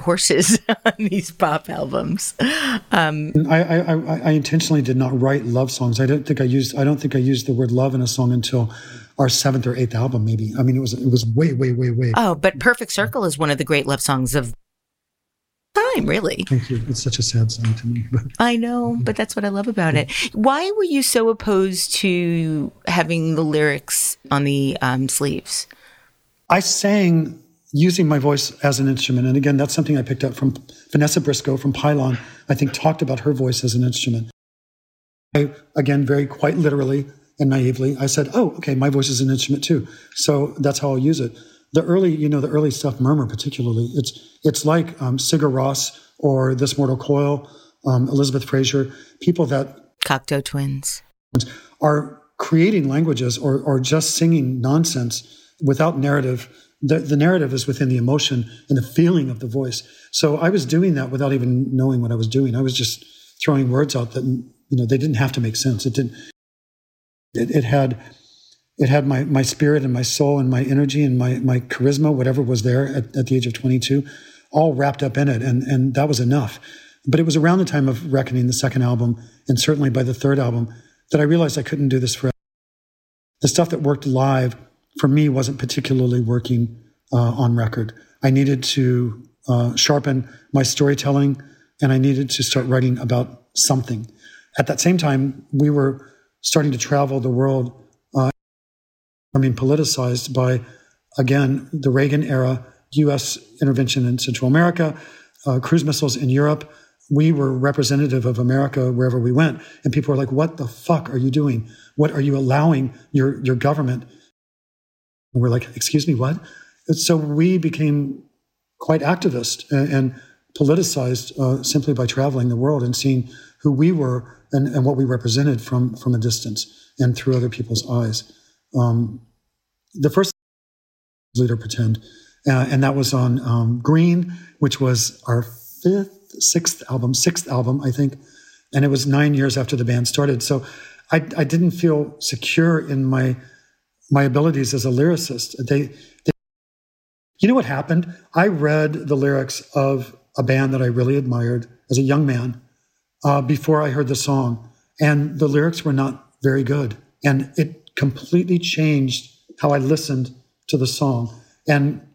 horses on these pop albums. Um, I, I, I, intentionally did not write love songs. I don't think I used I don't think I used the word love in a song until our seventh or eighth album, maybe. I mean, it was it was way, way, way, way. Oh, but Perfect Circle is one of the great love songs of time, really. Thank you. It's such a sad song to me. But. I know, but that's what I love about it. Why were you so opposed to having the lyrics on the um, sleeves? I sang using my voice as an instrument. And again, that's something I picked up from Vanessa Briscoe from Pylon, I think talked about her voice as an instrument. I, again, very quite literally and naively, I said, oh, okay, my voice is an instrument too. So that's how I'll use it. The early, you know, the early stuff, Murmur particularly, it's, it's like um, Sigur Rós or This Mortal Coil, um, Elizabeth Fraser, people that... Cocteau Twins. Are creating languages or, or just singing nonsense without narrative the, the narrative is within the emotion and the feeling of the voice. So I was doing that without even knowing what I was doing. I was just throwing words out that you know they didn't have to make sense. It didn't. It, it had it had my my spirit and my soul and my energy and my my charisma, whatever was there at, at the age of 22, all wrapped up in it, and and that was enough. But it was around the time of Reckoning, the second album, and certainly by the third album, that I realized I couldn't do this forever. The stuff that worked live for me wasn't particularly working uh, on record. I needed to uh, sharpen my storytelling and I needed to start writing about something. At that same time, we were starting to travel the world, uh, I mean, politicized by, again, the Reagan era, US intervention in Central America, uh, cruise missiles in Europe. We were representative of America wherever we went. And people were like, what the fuck are you doing? What are you allowing your, your government and we're like, excuse me, what? And so we became quite activist and, and politicized uh, simply by traveling the world and seeing who we were and, and, what we represented from, from a distance and through other people's eyes. Um, the first leader pretend, uh, and that was on um, Green, which was our fifth, sixth album, sixth album, I think, and it was nine years after the band started. So I, I didn't feel secure in my my abilities as a lyricist. They, they, you know what happened? I read the lyrics of a band that I really admired as a young man uh, before I heard the song, and the lyrics were not very good, and it completely changed how I listened to the song and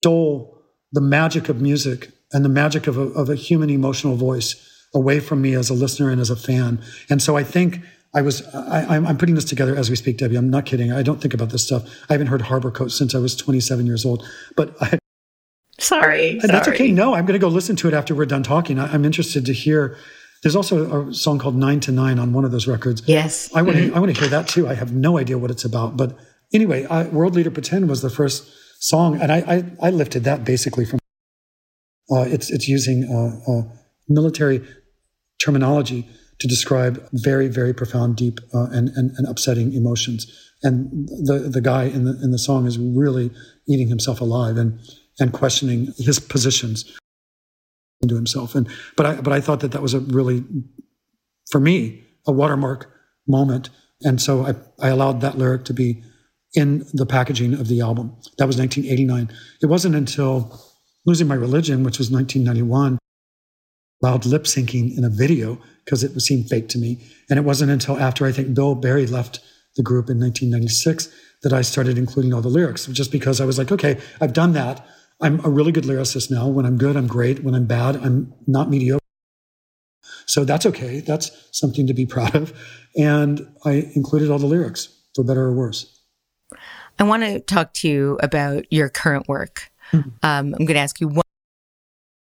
stole the magic of music and the magic of a, of a human emotional voice away from me as a listener and as a fan. And so I think I was, I, am putting this together as we speak, Debbie. I'm not kidding. I don't think about this stuff. I haven't heard Harbor Coat since I was 27 years old, but I, Sorry. That's okay. No, I'm going to go listen to it after we're done talking. I, am interested to hear. There's also a song called Nine to Nine on one of those records. Yes. I want to, I want to hear that too. I have no idea what it's about. But anyway, I, World Leader Pretend was the first song. And I, I, I lifted that basically from, uh, it's, it's using uh, uh, military terminology to describe very, very profound, deep, uh, and, and, and upsetting emotions. And the, the guy in the, in the song is really eating himself alive and, and questioning his positions into himself. And, but I, but I thought that that was a really, for me, a watermark moment. And so I, I allowed that lyric to be in the packaging of the album. That was 1989. It wasn't until Losing My Religion, which was 1991, loud lip syncing in a video because it seemed fake to me. And it wasn't until after I think Bill Berry left the group in 1996 that I started including all the lyrics, just because I was like, okay, I've done that. I'm a really good lyricist now. When I'm good, I'm great. When I'm bad, I'm not mediocre. So that's okay. That's something to be proud of. And I included all the lyrics, for better or worse. I want to talk to you about your current work. Mm-hmm. Um, I'm going to ask you one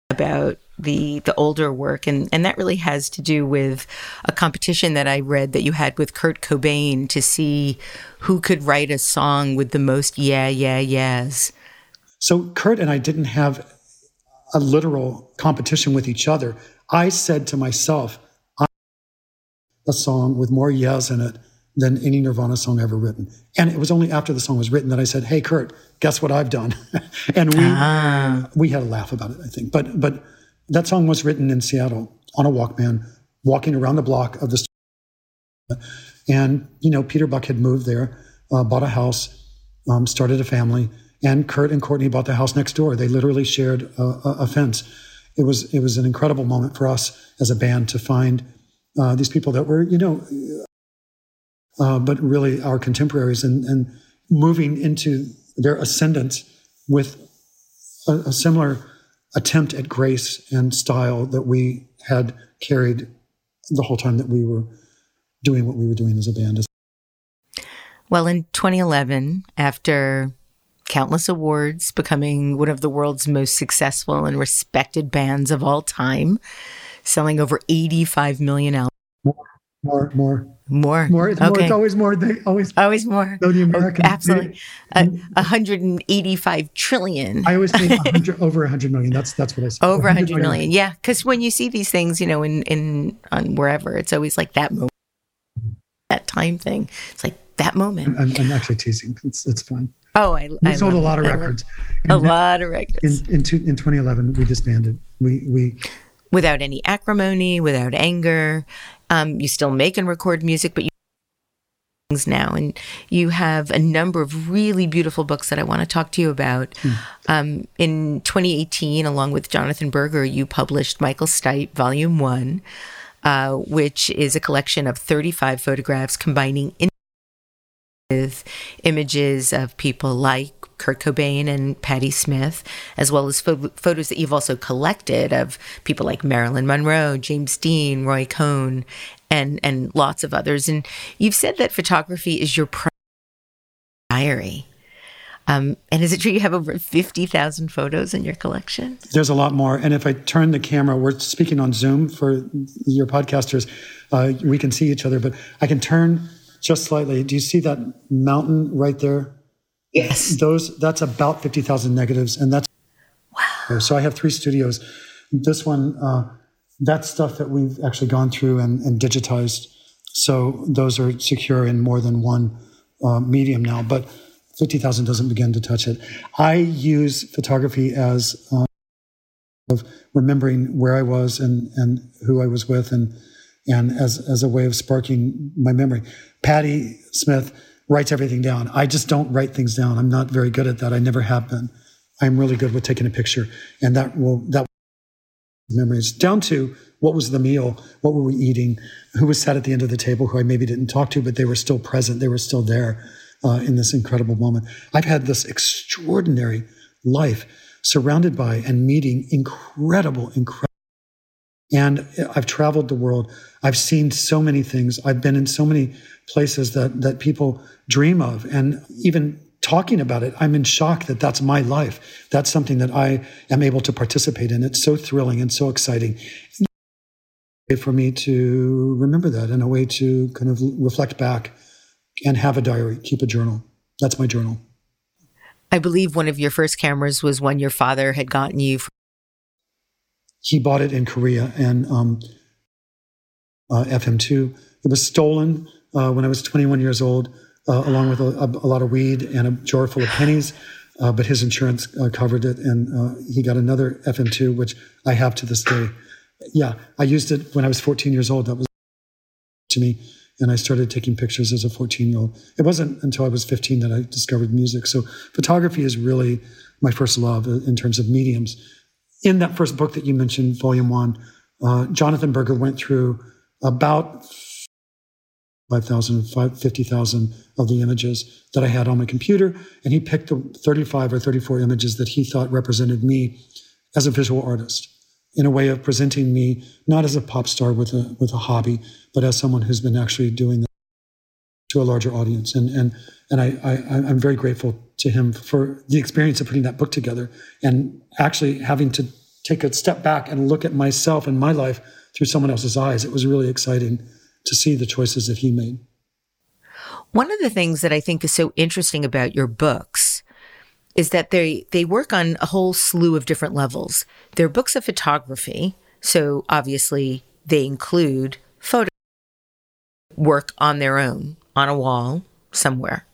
about the the older work and and that really has to do with a competition that I read that you had with Kurt Cobain to see who could write a song with the most yeah yeah yeahs. So Kurt and I didn't have a literal competition with each other. I said to myself, a song with more yeahs in it than any Nirvana song ever written. And it was only after the song was written that I said, "Hey, Kurt, guess what I've done?" and we ah. we had a laugh about it, I think. But but that song was written in Seattle on a Walkman, walking around the block of the. Store. And you know, Peter Buck had moved there, uh, bought a house, um, started a family, and Kurt and Courtney bought the house next door. They literally shared a, a fence. It was it was an incredible moment for us as a band to find uh, these people that were you know, uh, but really our contemporaries and and moving into their ascendance with a, a similar attempt at grace and style that we had carried the whole time that we were doing what we were doing as a band. Well, in 2011, after countless awards, becoming one of the world's most successful and respected bands of all time, selling over 85 million albums. More, more, more, more. It's, okay. more, it's always more. They always, always more. the American, oh, absolutely, uh, 185 trillion. I always think 100, over 100 million. That's that's what I say. Over 100 million. million. Yeah, because when you see these things, you know, in in on wherever, it's always like that moment, that time thing. It's like that moment. I'm, I'm actually teasing. It's it's fine. Oh, I, we I sold a lot of records. A lot of records. In in, two, in 2011, we disbanded. We we without any acrimony, without anger. Um, you still make and record music, but you things now, and you have a number of really beautiful books that I want to talk to you about. Mm. Um, in 2018, along with Jonathan Berger, you published Michael Stipe Volume One, uh, which is a collection of 35 photographs combining. In- with images of people like Kurt Cobain and Patti Smith, as well as pho- photos that you've also collected of people like Marilyn Monroe, James Dean, Roy Cohn, and and lots of others. And you've said that photography is your primary diary. Um, and is it true you have over 50,000 photos in your collection? There's a lot more. And if I turn the camera, we're speaking on Zoom for your podcasters. Uh, we can see each other, but I can turn just slightly. Do you see that mountain right there? Yes. Those that's about fifty thousand negatives, and that's wow. So I have three studios. This one, uh, that's stuff that we've actually gone through and, and, digitized. So those are secure in more than one uh, medium now. But fifty thousand doesn't begin to touch it. I use photography as uh, of remembering where I was and and who I was with and and as, as a way of sparking my memory. Patti Smith writes everything down. I just don't write things down. I'm not very good at that. I never have been. I'm really good with taking a picture and that will, that memories down to what was the meal? What were we eating? Who was sat at the end of the table who I maybe didn't talk to, but they were still present. They were still there uh, in this incredible moment. I've had this extraordinary life surrounded by and meeting incredible, incredible and I've traveled the world. I've seen so many things. I've been in so many places that, that people dream of. And even talking about it, I'm in shock that that's my life. That's something that I am able to participate in. It's so thrilling and so exciting for me to remember that and a way to kind of reflect back and have a diary, keep a journal. That's my journal. I believe one of your first cameras was when your father had gotten you he bought it in Korea and um, uh, FM2. It was stolen uh, when I was 21 years old, uh, along with a, a, lot of weed and a jar full of pennies. Uh, but his insurance uh, covered it, and he got another FM2, which I have to this day. Yeah, I used it when I was 14 years old. That was to me, and I started taking pictures as a 14 year old. It wasn't until I was 15 that I discovered music. So photography is really my first love in terms of mediums in that first book that you mentioned, volume one, uh, Jonathan Berger went through about 5,000, 50,000 of the images that I had on my computer. And he picked the 35 or 34 images that he thought represented me as a visual artist. in a way of presenting me not as a pop star with a with a hobby, but as someone who's been actually doing this to a larger audience. And and and I, I I'm very grateful to him for the experience of putting that book together and actually having to take a step back and look at myself and my life through someone else's eyes. It was really exciting to see the choices that he made. One of the things that I think is so interesting about your books is that they they work on a whole slew of different levels. They're books of photography, so obviously they include photo work on their own on a wall somewhere.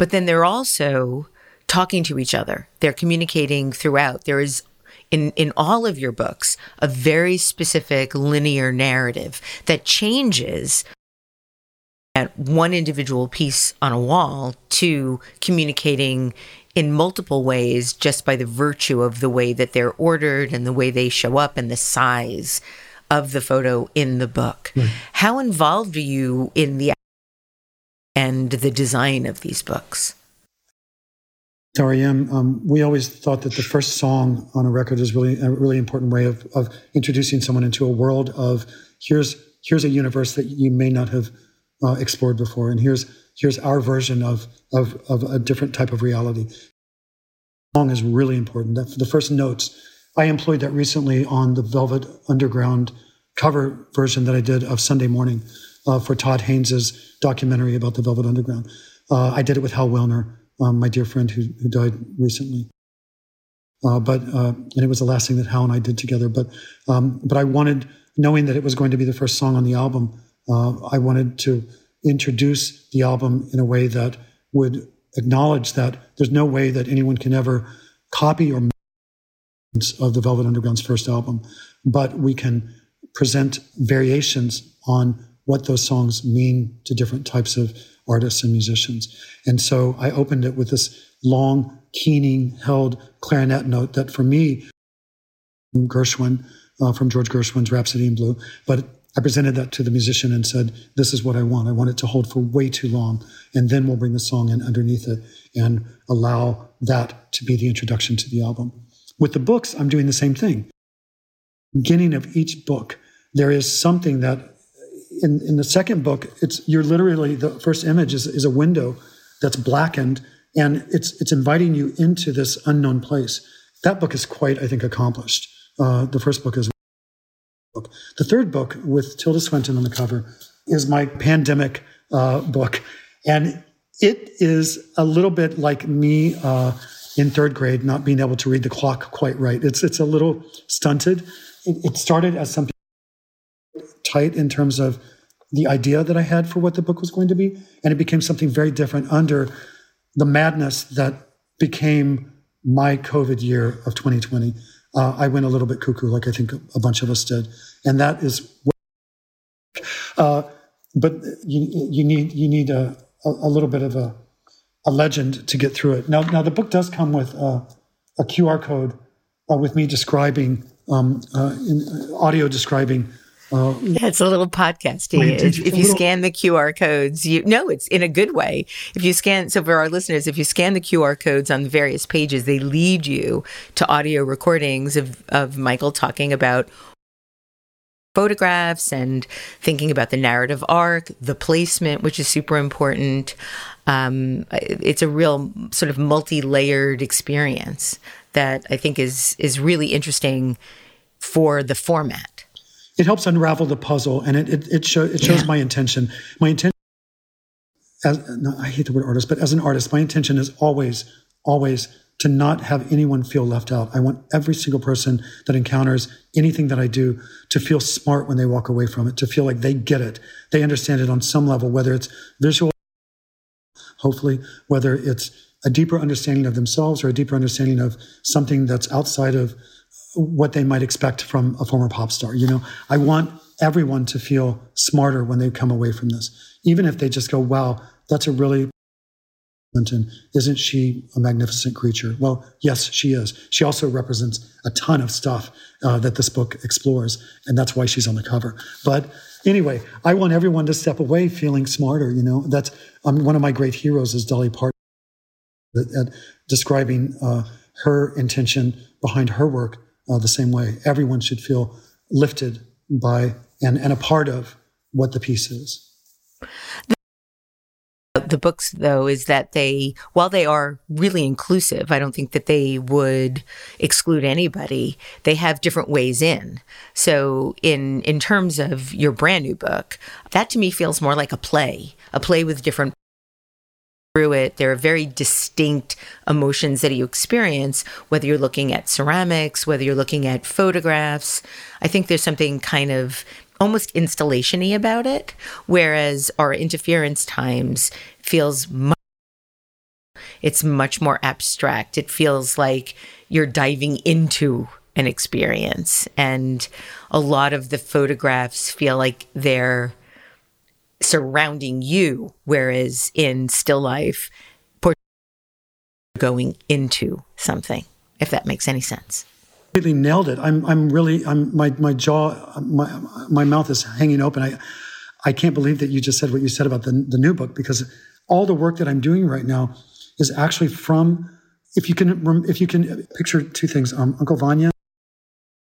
But then they're also talking to each other. They're communicating throughout. There is in, in all of your books a very specific linear narrative that changes at one individual piece on a wall to communicating in multiple ways just by the virtue of the way that they're ordered and the way they show up and the size of the photo in the book. Mm. How involved are you in the and the design of these books? REM, um, we always thought that the first song on a record is really a really important way of, of introducing someone into a world of here's here's a universe that you may not have uh, explored before, and here's here's our version of, of, of a different type of reality. Song is really important. That the first notes, I employed that recently on the Velvet Underground cover version that I did of Sunday Morning for Todd Haynes's documentary about the Velvet Underground. Uh, I did it with Hal Willner, um, my dear friend who, who died recently. Uh, but uh, and it was the last thing that Hal and I did together. But um, but I wanted, knowing that it was going to be the first song on the album, uh, I wanted to introduce the album in a way that would acknowledge that there's no way that anyone can ever copy or of the Velvet Underground's first album, but we can present variations on what those songs mean to different types of artists and musicians. And so I opened it with this long, keening held clarinet note that for me, Gershwin, uh, from George Gershwin's Rhapsody in Blue, but I presented that to the musician and said, This is what I want. I want it to hold for way too long. And then we'll bring the song in underneath it and allow that to be the introduction to the album. With the books, I'm doing the same thing. Beginning of each book, there is something that in, in the second book, it's you're literally the first image is, is a window that's blackened and it's it's inviting you into this unknown place. That book is quite, I think, accomplished. Uh, the first book is book. The third book with Tilda Swinton on the cover is my pandemic uh, book, and it is a little bit like me uh, in third grade not being able to read the clock quite right. It's it's a little stunted. It, it started as something tight in terms of the idea that I had for what the book was going to be, and it became something very different under the madness that became my COVID year of 2020 uh, I went a little bit cuckoo, like I think a bunch of us did, and that is. Uh, but you you need you need a, a, little bit of a a legend to get through it. Now now the book does come with uh, a QR code uh, with me describing um, uh, in, uh, audio describing uh, yeah, it's a little podcast. If, if you scan the QR codes, you no, it's in a good way. If you scan, so for our listeners, if you scan the QR codes on the various pages, they lead you to audio recordings of of Michael talking about photographs and thinking about the narrative arc, the placement, which is super important. Um, it's a real sort of multi-layered experience that I think is is really interesting for the format it helps unravel the puzzle and it it, it, show, it shows yeah. my intention. My intention, as no, I hate the word artist, but as an artist, my intention is always, always to not have anyone feel left out. I want every single person that encounters anything that I do to feel smart when they walk away from it, to feel like they get it, they understand it on some level, whether it's visual, hopefully, whether it's a deeper understanding of themselves or a deeper understanding of something that's outside of what they might expect from a former pop star. You know, I want everyone to feel smarter when they come away from this, even if they just go, wow, that's a really Swinton, isn't she a magnificent creature? Well, yes, she is. She also represents a ton of stuff uh, that this book explores, and that's why she's on the cover. But anyway, I want everyone to step away feeling smarter. You know, that's um, one of my great heroes is Dolly Parton, at, at describing uh, her intention behind her work uh, the same way. Everyone should feel lifted by and, and a part of what the piece is. The books, though, is that they, while they are really inclusive, I don't think that they would exclude anybody. They have different ways in. So, in in terms of your brand new book, that to me feels more like a play, a play with different through it. There are very distinct emotions that you experience, whether you're looking at ceramics, whether you're looking at photographs. I think there's something kind of almost installationy about it, whereas our interference times feels much it's much more abstract. It feels like you're diving into an experience. And a lot of the photographs feel like they're surrounding you, whereas in still life, going into something, if that makes any sense. Really nailed it. I'm, I'm really, I'm, my, my jaw, my, my mouth is hanging open. I, I can't believe that you just said what you said about the, the new book because all the work that I'm doing right now is actually from, if you can, if you can picture two things, um, Uncle Vanya,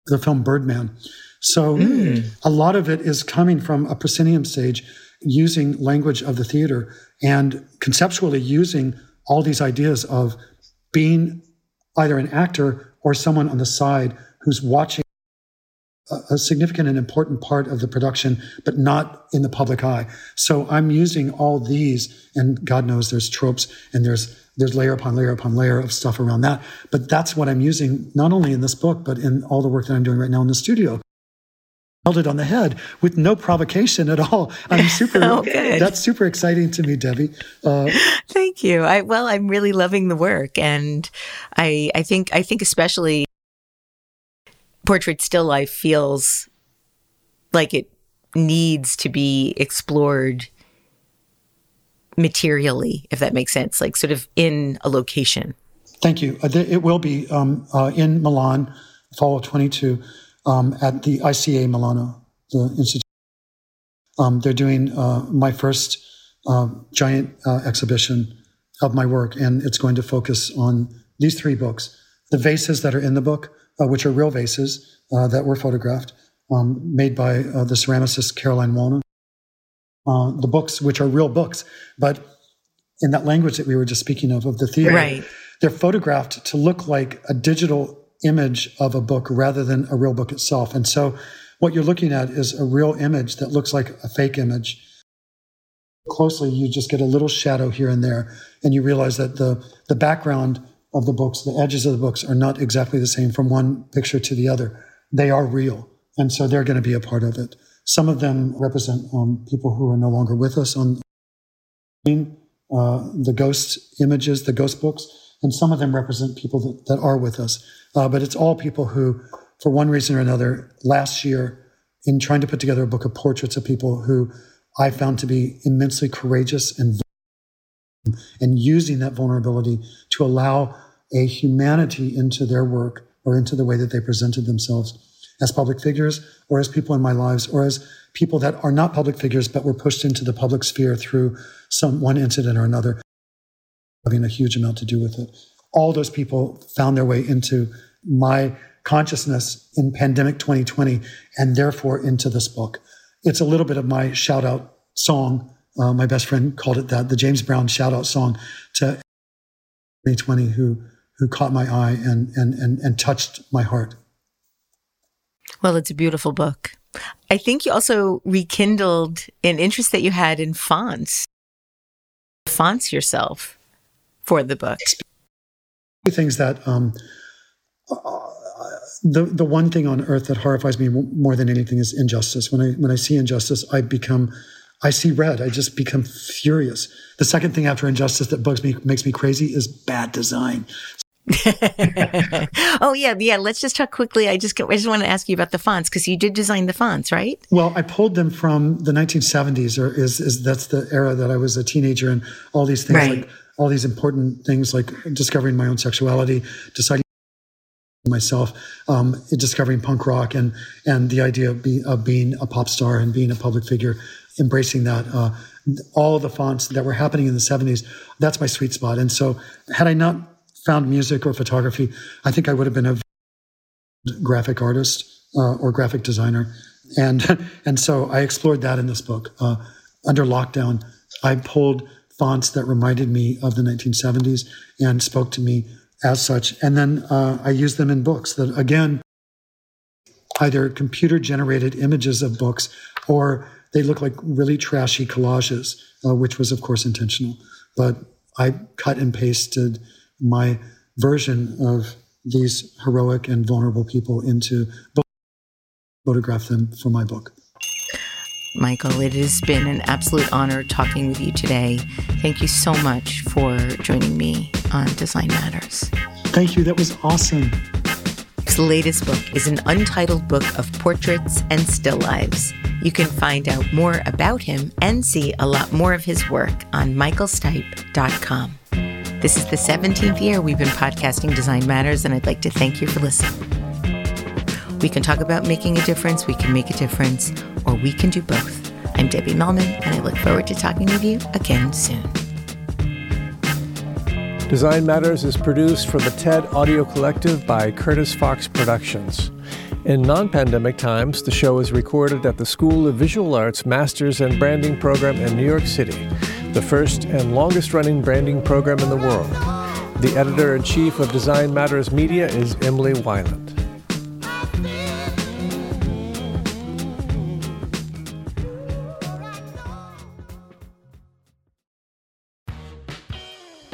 the film Birdman. So mm. a lot of it is coming from a proscenium stage using language of the theater and conceptually using all these ideas of being either an actor or someone on the side who's watching a, significant and important part of the production, but not in the public eye. So I'm using all these, and God knows there's tropes and there's there's layer upon layer upon layer of stuff around that. But that's what I'm using not only in this book, but in all the work that I'm doing right now in the studio held it on the head with no provocation at all. I'm super. oh, that's super exciting to me, Debbie. Uh, Thank you. I well, I'm really loving the work, and I I think I think especially portrait still life feels like it needs to be explored materially, if that makes sense, like sort of in a location. Thank you. Uh, it will be um, uh, in Milan, fall of 22 um, at the ICA Milano, the institute. Um, they're doing uh, my first uh, giant uh, exhibition of my work, and it's going to focus on these three books. The vases that are in the book, uh, which are real vases uh, that were photographed, um, made by uh, the ceramicist Caroline Wallner. the books, which are real books, but in that language that we were just speaking of, of the theater, right. they're photographed to look like a digital image of a book rather than a real book itself. And so what you're looking at is a real image that looks like a fake image. Closely, you just get a little shadow here and there, and you realize that the, the background of the books, the edges of the books are not exactly the same from one picture to the other. They are real. And so they're going to be a part of it. Some of them represent um, people who are no longer with us on uh, the ghost images, the ghost books, and some of them represent people that, that are with us. Uh, but it's all people who, for one reason or another, last year, in trying to put together a book of portraits of people who I found to be immensely courageous and and using that vulnerability to allow a humanity into their work or into the way that they presented themselves as public figures or as people in my lives or as people that are not public figures but were pushed into the public sphere through some one incident or another having a huge amount to do with it all those people found their way into my consciousness in pandemic 2020 and therefore into this book. It's a little bit of my shout out song. Uh, my best friend called it that, the James Brown shout out song to 2020 who, who caught my eye and, and, and, and touched my heart. Well, it's a beautiful book. I think you also rekindled an interest that you had in fonts. Fonts yourself for the book things that um, uh, the the one thing on earth that horrifies me more than anything is injustice. When I when I see injustice, I become I see red. I just become furious. The second thing after injustice that bugs me makes me crazy is bad design. oh yeah, yeah. Let's just talk quickly. I just I just want to ask you about the fonts because you did design the fonts, right? Well, I pulled them from the 1970s, or is is that's the era that I was a teenager and all these things right. like all these important things like discovering my own sexuality, deciding myself, um, discovering punk rock, and and the idea of, be, of, being a pop star and being a public figure, embracing that. Uh, all the fonts that were happening in the 70s, that's my sweet spot. And so, had I not found music or photography, I think I would have been a graphic artist uh, or graphic designer. And, and so I explored that in this book. Uh, under lockdown, I pulled fonts that reminded me of the 1970s and spoke to me as such. And then uh, I used them in books that, again, either computer generated images of books or they look like really trashy collages, uh, which was, of course, intentional. But I cut and pasted my version of these heroic and vulnerable people into books, photograph them for my book. Michael, it has been an absolute honor talking with you today. Thank you so much for joining me on Design Matters. Thank you. That was awesome. His latest book is an untitled book of portraits and still lives. You can find out more about him and see a lot more of his work on michaelstipe.com. This is the 17th year we've been podcasting Design Matters, and I'd like to thank you for listening. We can talk about making a difference, we can make a difference, or we can do both. I'm Debbie Millman, and I look forward to talking with you again soon. Design Matters is produced for the TED Audio Collective by Curtis Fox Productions. In non pandemic times, the show is recorded at the School of Visual Arts Masters and Branding Program in New York City, the first and longest running branding program in the world. The editor in chief of Design Matters Media is Emily Weiland.